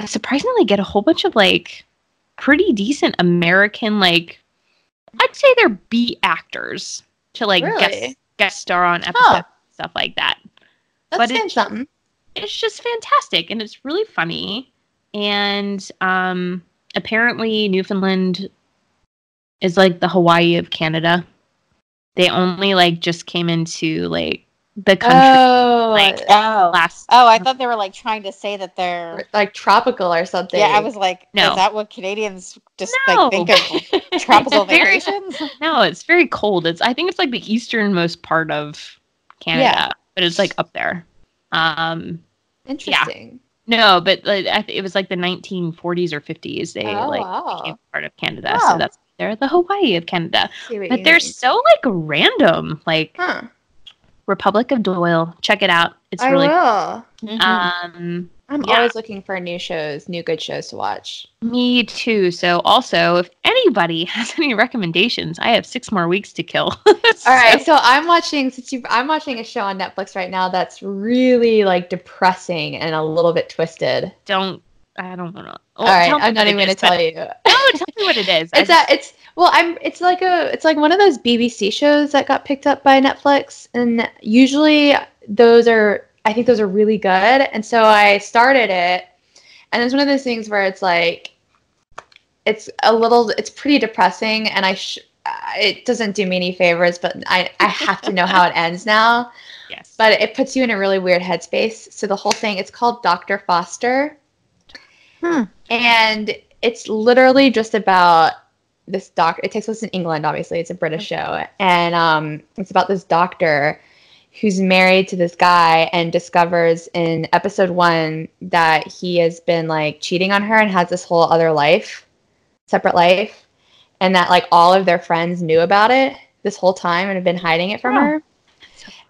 surprisingly get a whole bunch of like pretty decent American like I'd say they're B actors to like guest Really? guest star on episodes stuff like that. That's but saying it- something. It's just fantastic and it's really funny. And um apparently Newfoundland is like the Hawaii of Canada. They only like just came into like the country Oh, like, like, Oh, last oh, I thought they were like trying to say that they're. like tropical or something. Yeah, I was like, No. is that what Canadians just No. like think of tropical It's very- vacations? No, it's very cold. It's I think it's like the easternmost part of Canada, Yeah. but it's like up there. Um interesting. no, but like, it was like the 1940s or 50s. They Oh, like wow. became part of Canada, Wow. so that's they're the Hawaii of Canada. But they're mean. so like random. Like Huh. Republic of Doyle, check it out. It's I really will. Mhm. um I'm yeah. always looking for new shows, new good shows to watch. me too. So also, if anybody has any recommendations, I have six more weeks to kill. All right, so I'm watching since you I'm watching a show on Netflix right now that's really like depressing and a little bit twisted. don't I don't know. All right, tell me I'm not what even gonna tell you. No, tell me what it is. I It's a it's well I'm it's like a it's like one of those BBC shows that got picked up by Netflix and usually those are I think those are really good and so I started it and it's one of those things where it's like it's a little it's pretty depressing and I sh- it doesn't do me any favors, but I, I have to know how it ends now. Yes. But it puts you in a really weird headspace. So the whole thing, it's called Dr. Foster. Hmm. And it's literally just about this doc. It takes place in England, obviously. It's a British show. And um, it's about this doctor who's married to this guy and discovers in episode one that he has been like cheating on her and has this whole other life, separate life. And that like all of their friends knew about it this whole time and have been hiding it from Oh. her.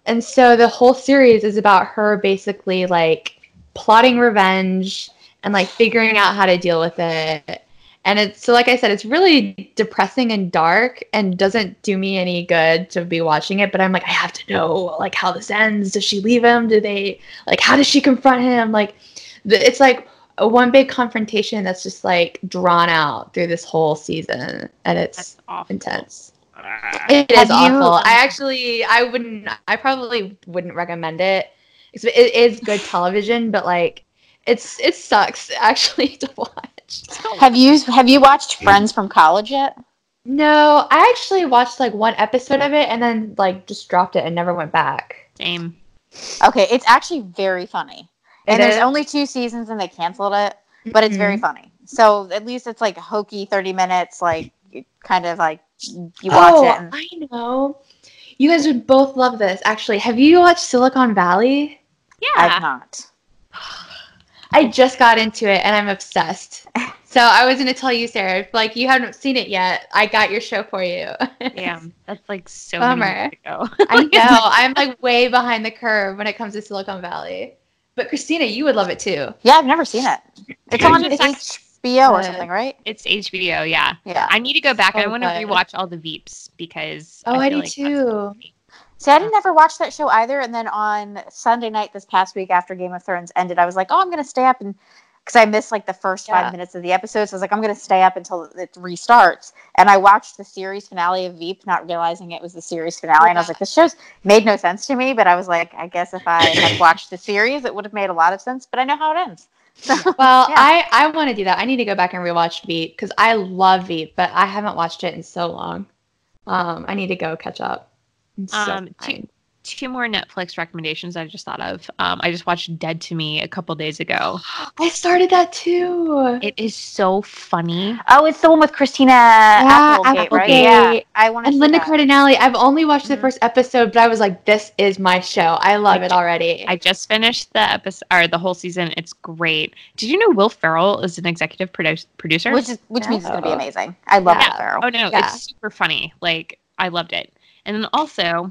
And so the whole series is about her basically like plotting revenge and like figuring out how to deal with it. And it's so like I said, it's really depressing and dark and doesn't do me any good to be watching it, but I'm like, I have to know like how this ends. Does she leave him? Do they like how does she confront him? Like the, it's like a one big confrontation that's just like drawn out through this whole season and it's intense. Ah. It is Have you- awful. I actually, I wouldn't, I probably wouldn't recommend it. It's- It is good television, but like, it's it sucks actually to watch. Have you have you watched Friends from College yet? No, I actually watched like one episode of it and then like just dropped it and never went back. Same. Okay, it's actually very funny. And It there's only two seasons and they canceled it, but it's very funny. So at least it's like hokey 30 minutes, like kind of like you oh, watch oh, it. And, I know. You guys would both love this. Actually, have you watched Silicon Valley? Yeah. I've not. I just got into it and I'm obsessed. So I was gonna tell you, Sarah, like you haven't seen it yet, I got your show for you. Damn. That's like so Bummer. many years ago. I know. I'm like way behind the curve when it comes to Silicon Valley. But Christina, you would love it too. Yeah, I've never seen it. It's on It's HBO or something, right? It's HBO, yeah. Yeah. I need to go back. I want to good. rewatch all the Veeps because Oh, I feel do like that's too. See, I didn't ever watch that show either. And then on Sunday night this past week after Game of Thrones ended, I was like, oh, I'm going to stay up and because I missed like the first Yeah. five minutes of the episode. So I was like, I'm going to stay up until it restarts. And I watched the series finale of Veep, not realizing it was the series finale. And I was like, this show's made no sense to me. But I was like, I guess if I had watched the series, it would have made a lot of sense. But I know how it ends. So, Well, Yeah. I I want to do that. I need to go back and rewatch Veep because I love Veep, but I haven't watched it in so long. Um, I need to go catch up. It's Um, fine. two, two more Netflix recommendations I just thought of. Um, I just watched Dead to Me a couple days ago. I started that too. It is so funny. oh, it's the one with Christina Applegate, right? Yeah, I want to and Linda that. Cardinale. I've only watched the Mhm. first episode, but I was like, "This is my show. I love I it ju- already." I just finished the episode or the whole season. It's great. Did you know Will Ferrell is an executive produ- producer? Which is which means it's going to be amazing. I love Yeah. Will Ferrell. Oh no, Yeah. it's super funny. Like I loved it. And then also,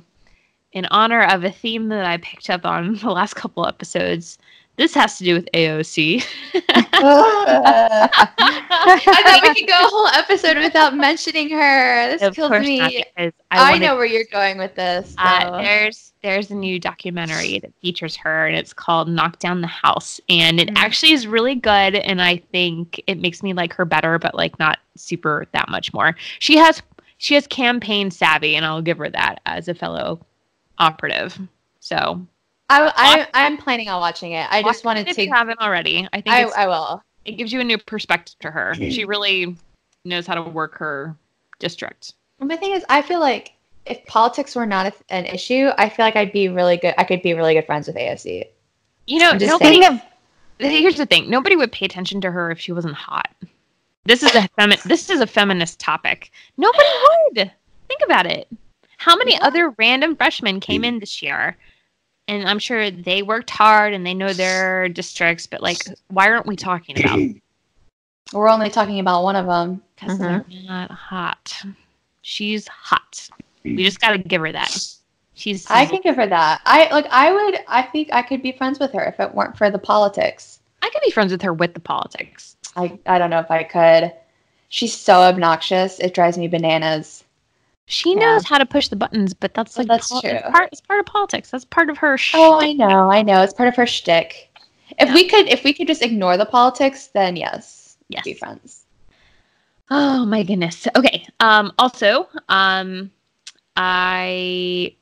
in honor of a theme that I picked up on the last couple episodes, this has to do with AOC. I thought we could go a whole episode without mentioning her. This of kills me. not, I, I, wanted- know where you're going with this. Uh, there's there's a new documentary that features her, and it's called "Knock Down the House," and it Mhm. actually is really good. And I think it makes me like her better, but like not super that much more. She has she has campaign savvy, and I'll give her that as a fellow operative. So I, I, I'm planning on watching it. I watch just wanted it if to. you haven't already. I think I, I will. it gives you a new perspective to her. Mm. She really knows how to work her district. My thing is, I feel like if politics were not a, an issue, I feel like I'd be really good. I could be really good friends with AOC. You know, I'm just nobody Speaking of here's the thing nobody would pay attention to her if she wasn't hot this is a femi- this is a feminist topic nobody would think about it how many other random freshmen came in this year and i'm sure they worked hard and they know their districts but like why aren't we talking about We're only talking about one of them. because Mhm. they're not hot she's hot we just gotta give her that she's I can give her that. I like. I would. I think I could be friends with her if it weren't for the politics. i could be friends with her with the politics I. I don't know if I could. She's so obnoxious. It drives me bananas. she Yeah. knows how to push the buttons but that's Well, like that's pol- true. It's, part, it's part of politics that's part of her Oh, I know. I know. It's part of her shtick. If Yeah. we could, if we could just ignore the politics, then yes, Yes. be friends. Oh my goodness. Okay. Um also, um I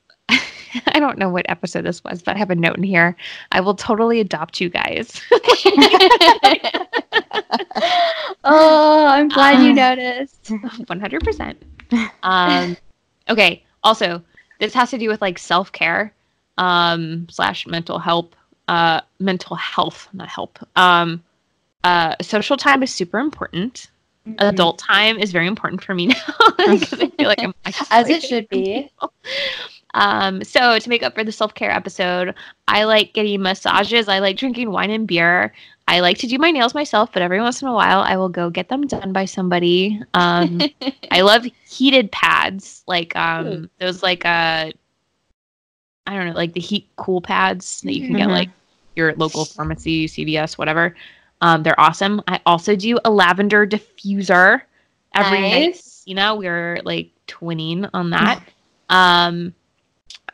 I don't know what episode this was, but I have a note in here. I will totally adopt you guys. oh, I'm glad you Uh, noticed. 100%. Um, okay. Also, this has to do with like self care um, slash mental help. Uh, mental health, not help. Um, uh, social time is super important. Mm-hmm. Adult time is very important for me now I feel like I'm As it should be. people. Um, so to make up for the self care episode, I like getting massages. I like drinking wine and beer. I like to do my nails myself, but every once in a while, I will go get them done by somebody. Um, I love heated pads, like um, those like uh, I don't know, like the heat cool pads that you can get Mhm. like your local pharmacy, CVS, whatever. Um, they're awesome. I also do a lavender diffuser every night. You know, we're like twinning on that. um,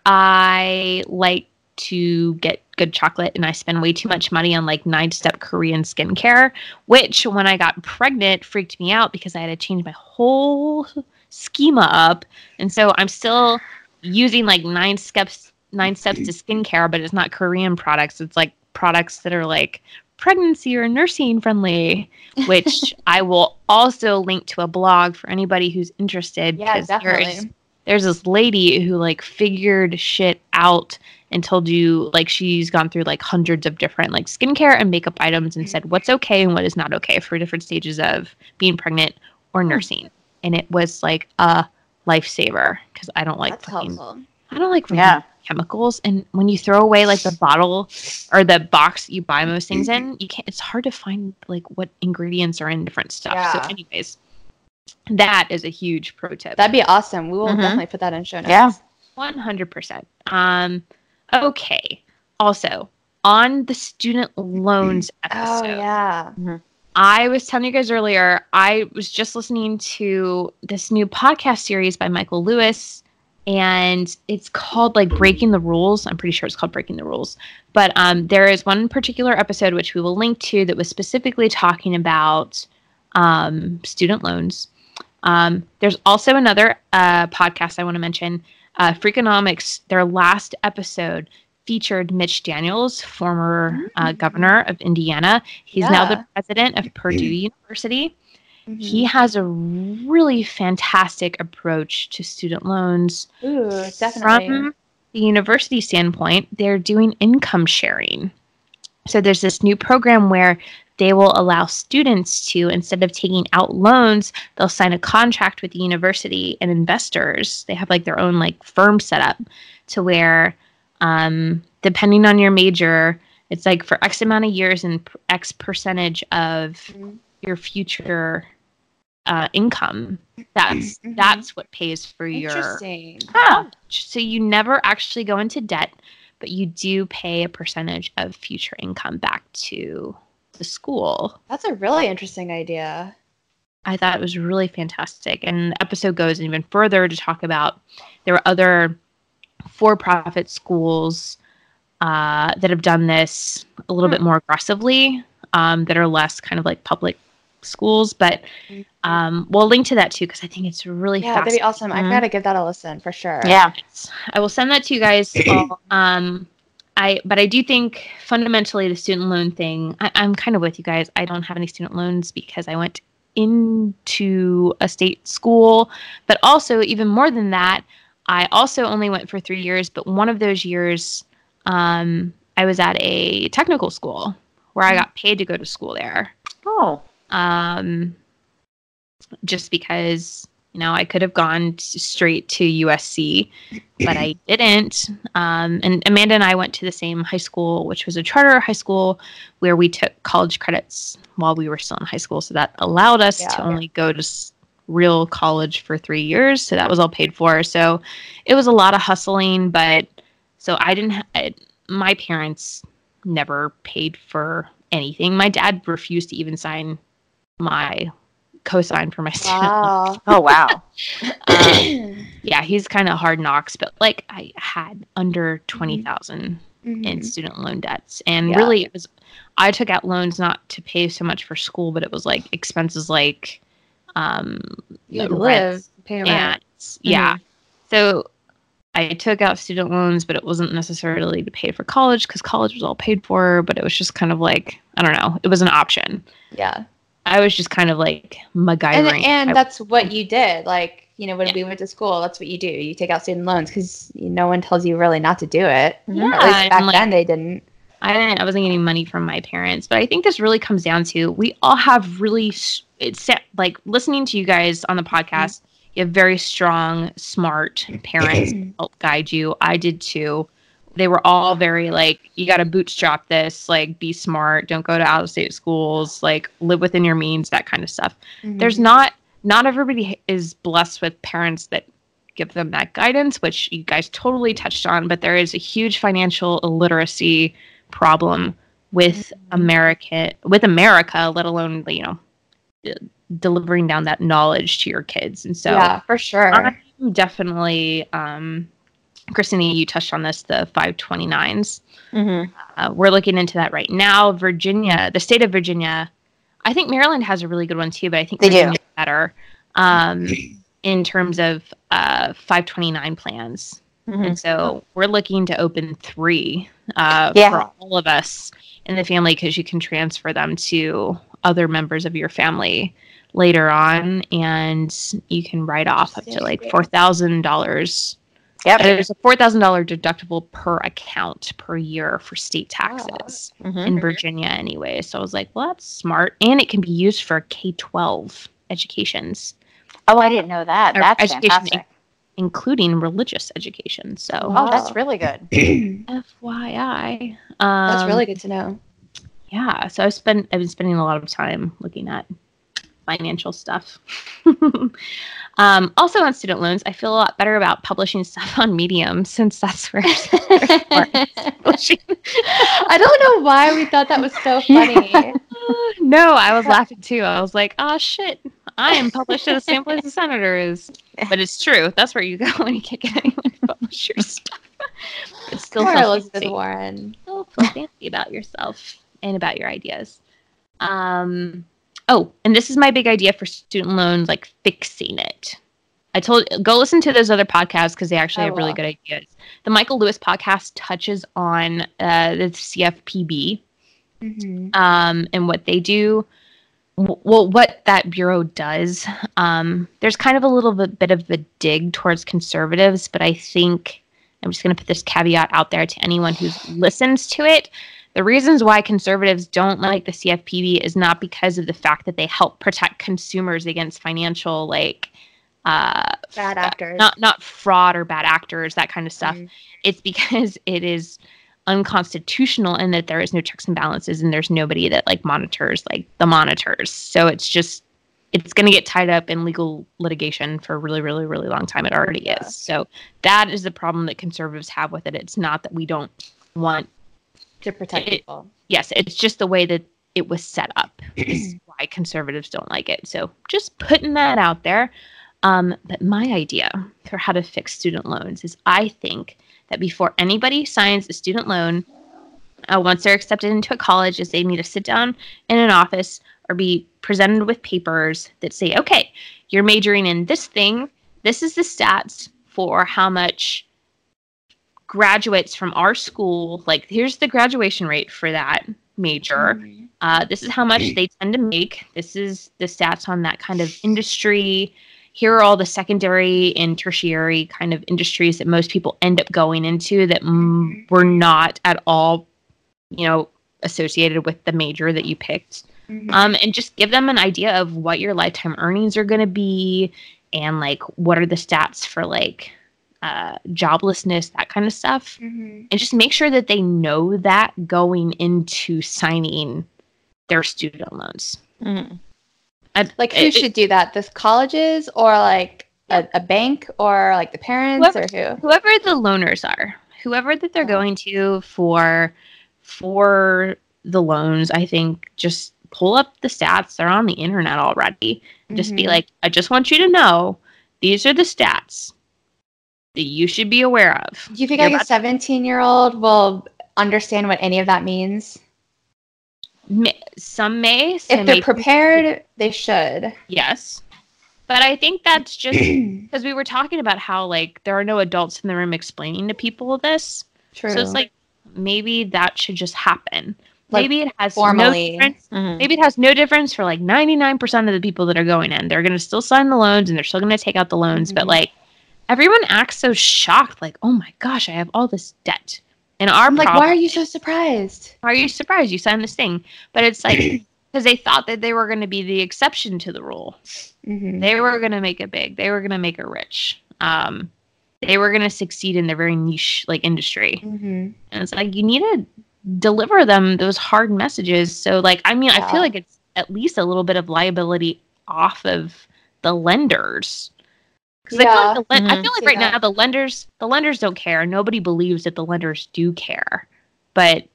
I like to get good chocolate, and I spend way too much money on like nine step Korean skincare, which when I got pregnant freaked me out because I had to change my whole schema up. And so I'm still using like nine steps nine steps to skincare, but it's not Korean products. It's like products that are like pregnancy or nursing friendly, which I will also link to a blog for anybody who's interested. Yeah, definitely. There's this lady who like figured shit out and told you like she's gone through like hundreds of different like skincare and makeup items and said what's okay and what is not okay for different stages of being pregnant or hmm. nursing. And it was like a lifesaver because I don't like That's fucking- helpful. I don't like Yeah. chemicals and when you throw away like the bottle or the box you buy most things in, you can't it's hard to find like what ingredients are in different stuff. Yeah. So anyways, that is a huge pro tip. That'd be awesome. We will Mhm. definitely put that in show notes. Yeah. One hundred percent. Um, okay. Also, on the student loans episode. Oh episode, yeah. I was telling you guys earlier. I was just listening to this new podcast series by Michael Lewis, and it's called like Breaking the Rules. I'm pretty sure it's called Breaking the Rules. But um, there is one particular episode which we will link to that was specifically talking about um, student loans. Um, there's also another uh, podcast I want to mention, uh, Freakonomics. Their last episode featured Mitch Daniels, former uh, governor of Indiana. He's now the president of Purdue University. Mhm. He has a really fantastic approach to student loans. Ooh, definitely. From the university standpoint, they're doing income sharing. So there's this new program where they will allow students to, instead of taking out loans, they'll sign a contract with the university and investors. They have like their own like firm set up to where, um, depending on your major, it's like for X amount of years and X percentage of Mhm. your future uh, income. That's Mhm. that's what pays for your Interesting. Huh. so you never actually go into debt, but you do pay a percentage of future income back to the school. That's a really interesting idea. I thought it was really fantastic. And the episode goes even further to talk about there were other for profit schools uh, that have done this a little bit more aggressively, um, that are less kind of like public schools. But um, we'll link to that too, because I think it's really Yeah, that'd be awesome. Mhm. I've got to give that a listen for sure. Yeah. I will send that to you guys. all. Um, I but I do think fundamentally the student loan thing. I, I'm kind of with you guys. I don't have any student loans because I went into a state school, but also even more than that, I also only went for three years. But one of those years, um, I was at a technical school where I got paid to go to school there Oh. um, just because you know I could have gone straight to USC, but I didn't. Um, and Amanda and I went to the same high school, which was a charter high school, where we took college credits while we were still in high school. So that allowed us to Yeah. only go to s- real college for three years. So that was all paid for. So it was a lot of hustling, but so I didn't. Ha- I, my parents never paid for anything. My dad refused to even sign my co-sign for my student loan. Wow. Oh wow. Um, yeah, he's kind of hard knocks, but like I had under twenty thousand in Mhm. student loan debts, and Yeah. really it was. I took out loans not to pay so much for school, but it was like expenses like um, You had the to rent live, pay rent. and yeah. So I took out student loans, but it wasn't necessarily to pay for college because college was all paid for. But it was just kind of like I don't know. It was an option. Yeah. I was just kind of like MacGyvering. And, and I- that's what you did. Like, you know, when we went to school, that's what you do. You take out student loans because no one tells you really not to do it. Mm-hmm. Yeah, At least and, back like, then they didn't. I didn't. I wasn't getting money from my parents, but I think this really comes down to we all have really. It's like listening to you guys on the podcast. Mm-hmm. You have very strong, smart parents help guide you. I did too. They were all very like, you got to bootstrap this. Like, be smart. Don't go to out of state schools. Like, live within your means. That kind of stuff. There's not. Not everybody is blessed with parents that give them that guidance, which you guys totally touched on. But there is a huge financial illiteracy problem with America with America, let alone you know d- delivering down that knowledge to your kids. And so yeah, for sure. I'm definitely um, Christina, you touched on this the 529s. Mm-hmm. Uh, we're looking into that right now. Virginia, the state of Virginia, I think Maryland has a really good one too, but I think They do. Better um, in terms of uh, 529 plans. Mm-hmm. And so we're looking to open three uh, Yeah. for all of us in the family because you can transfer them to other members of your family later on and you can write off up to like $4,000. Yep. There's a $4,000 deductible per account per year for state taxes Mhm. in Virginia anyway. So I was like, well, that's smart. And it can be used for K 12 educations, Oh, I didn't know that. Or That's education, fantastic. including religious education. So Oh, that's really good. FYI. Um, That's really good to know. Yeah. So I've spent I've been spending a lot of time looking at financial stuff. um, also on student loans, I feel a lot better about publishing stuff on Medium since that's where publishing. I don't know why we thought that was so funny. no, I was laughing too. I was like, oh shit, I am published at the same place the senator is. But it's true. That's where you go when you can't get anyone to publish your stuff. It's still Poor feel Elizabeth fancy. Warren. Still feel fancy about yourself and about your ideas. Um, oh, and this is my big idea for student loans, like fixing it. I told go listen to those other podcasts because they actually I have really good ideas. The Michael Lewis podcast touches on uh, the CFPB Mm-hmm. um, and what they do. W- Well, what that bureau does, um, there's kind of a little bit, bit of a dig towards conservatives, but I think I'm just going to put this caveat out there to anyone who listens to it. The reasons why conservatives don't like the CFPB is not because of the fact that they help protect consumers against financial, like, uh, Bad actors. not not fraud or bad actors, that kind of stuff Mhm. it's because it is unconstitutional in that there is no checks and balances and there's nobody that like monitors like the monitors so it's just it's going to get tied up in legal litigation for a really really really long time it already Yeah. is so that is the problem that conservatives have with it it's not that we don't want to protect it- people. yes it's just the way that it was set up is why conservatives don't like it. So just putting that out there. Um, but my idea for how to fix student loans is i think that before anybody signs a student loan uh, once they're accepted into a college is they need to sit down in an office or be presented with papers that say okay you're majoring in this thing. This is the stats for how much graduates from our school like here's the graduation rate for that major. Uh, this is how much they tend to make. This is the stats on that kind of industry. Here are all the secondary and tertiary kind of industries that most people end up going into that mm, were not at all you know associated with the major that you picked. Mhm. um, and just give them an idea of what your lifetime earnings are going to be and like what are the stats for like uh, joblessness that kind of stuff Mhm. and just make sure that they know that going into signing their student loans Mhm. I- Like who it- should do that? The colleges or like a, a bank or like the parents Whoever- or who? whoever the loaners are whoever that they're Yeah. going to for for the loans i think just pull up the stats they're on the internet already just be Mhm. like i just want you to know these are the stats that you should be aware of Do you think You're like a 17 year old will understand what any of that means? May- some may some If they're may- prepared, they should. yes but i think that's just because we were talking about how like there are no adults in the room explaining to people this True. So it's like maybe that should just happen. Like, maybe it has formally. no difference. Mhm. Maybe it has no difference for like 99% of the people that are going in. They're going to still sign the loans and they're still going to take out the loans. But Mhm. like everyone acts so shocked, like, oh my gosh, I have all this debt. And our I'm like, why are you so surprised? Why are you surprised you signed this thing? But it's like, because they thought that they were going to be the exception to the rule. Mm-hmm. They were going to make it big. They were going to make it rich. Um, they were going to succeed in their very niche like industry. Mm-hmm. And it's like you need to deliver them those hard messages. So like I mean, I feel like it's at least a little bit of liability off of the lenders. Because I feel like, the len- I feel like right that. now the lenders the lenders don't care. Nobody believes that the lenders do care. But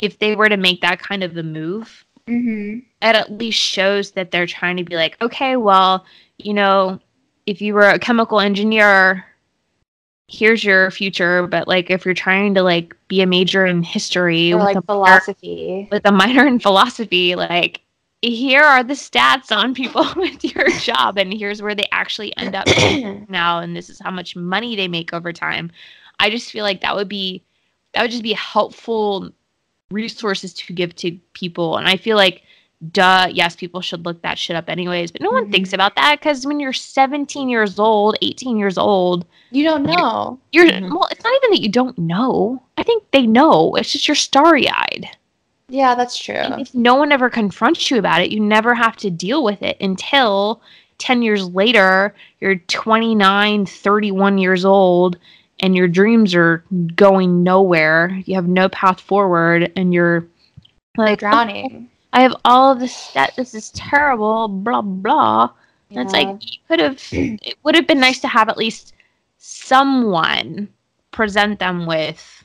if they were to make that kind of a move, Mm-hmm. it at least shows that they're trying to be like, okay, well, you know, if you were a chemical engineer, here's your future. But like, if you're trying to like be a major in history Or with, like a, philosophy. with a minor in philosophy, like here are the stats on people with your job, and here's where they actually end up now, and this is how much money they make over time. I just feel like that would be that would just be helpful resources to give to people, and I feel like duh, yes, people should look that shit up anyways, but no one Mhm. thinks about that because when you're 17 years old, 18 years old, You don't know. you're Mhm. well, it's not even that you don't know. I think they know. It's just you're starry eyed. Yeah, that's true. And if no one ever confronts you about it, you never have to deal with it until 10 years later, you're 29, 31 years old, and your dreams are going nowhere. You have no path forward, and you're like, oh, drowning. "Oh, I have all of this debt. This is terrible, blah, blah. And it's like, you could have, it would have been nice to have at least someone present them with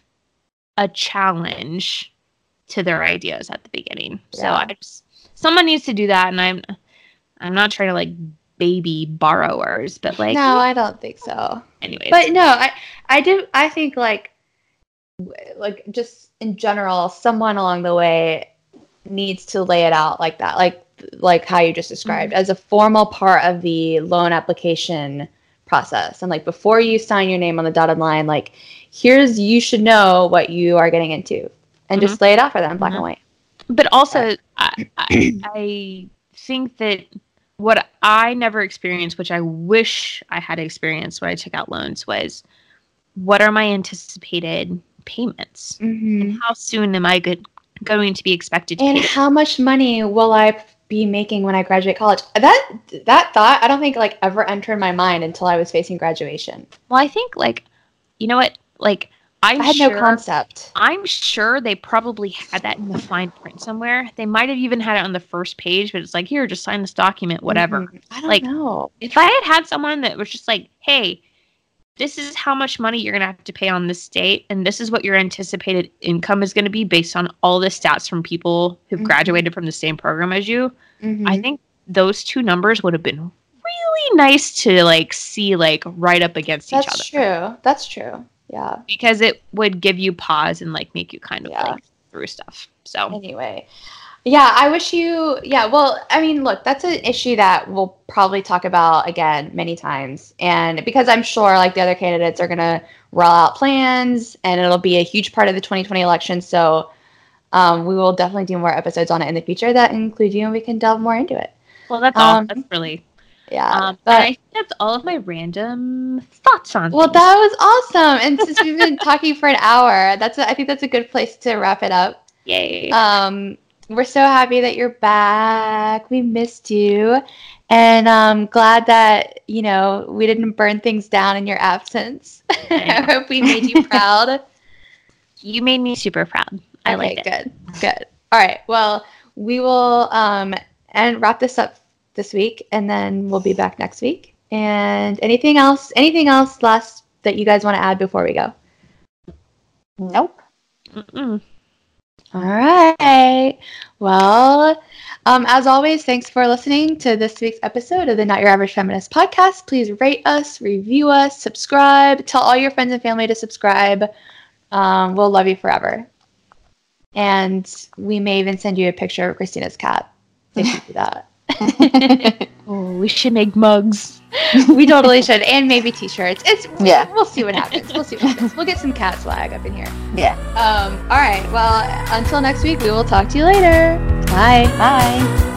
a challenge to their ideas at the beginning. So I just, someone needs to do that. And I'm, I'm not trying to like baby borrowers, but like, no, I don't think so. anyways. But no, I I do I think like like just in general, someone along the way needs to lay it out like that, like like how you just described, mm-hmm. as a formal part of the loan application process. And like before you sign your name on the dotted line, like here's you should know what you are getting into, and just lay it out for them, black Mhm. and white. but also I, I, I think that what I never experienced, which I wish I had experienced when I took out loans, was what are my anticipated payments? Mm-hmm. And how soon am I good, going to be expected to And pay? how much money will I be making when I graduate college? That that thought I don't think like ever entered my mind until I was facing graduation. Well, I think like, you know what? Like, I'm I had sure, no concept. I'm sure they probably had that in the fine print somewhere. They might have even had it on the first page, but it's like, here, just sign this document, whatever. Mhm. I don't Like, know. if I had had someone that was just like, hey, this is how much money you're going to have to pay on this state, and this is what your anticipated income is going to be based on all the stats from people who've Mhm. graduated from the same program as you, I Mhm. think those two numbers would have been really nice to like see like right up against each other that's true. That's true. Yeah. because it would give you pause and like make you kind of Yeah. like through stuff. So Anyway. Yeah, I wish you yeah, well, I mean, look, that's an issue that we'll probably talk about again many times. And because I'm sure like the other candidates are going to roll out plans and it'll be a huge part of the 2020 election, so um, we will definitely do more episodes on it in the future that include you and we can delve more into it. well, that's all. Um, That's really. Yeah. Um, but and I think that's all of my random thoughts on. Well, things. that was awesome. And since we've been talking for an hour, that's a, I think that's a good place to wrap it up. yay. Um, we're so happy that you're back. We missed you, and um, glad that you know we didn't burn things down in your absence. I hope we made you proud. You made me super proud. I okay, liked it. good, good. All right. Well, we will um and wrap this up this week, and then we'll be back next week. And anything else? Anything else last that you guys want to add before we go? Nope. Mm-mm. All right. Well, um, as always, thanks for listening to this week's episode of the Not Your Average Feminist podcast. Please rate us, review us, subscribe. Tell all your friends and family to subscribe. Um, we'll love you forever. And we may even send you a picture of Christina's cat if you do that. Oh, we should make mugs. we totally should, and maybe t-shirts. It's Yeah. We'll see what happens. We'll see what happens. We'll get some cat swag up in here. Yeah. Um. All right. Well, until next week, we will talk to you later. Bye. Bye.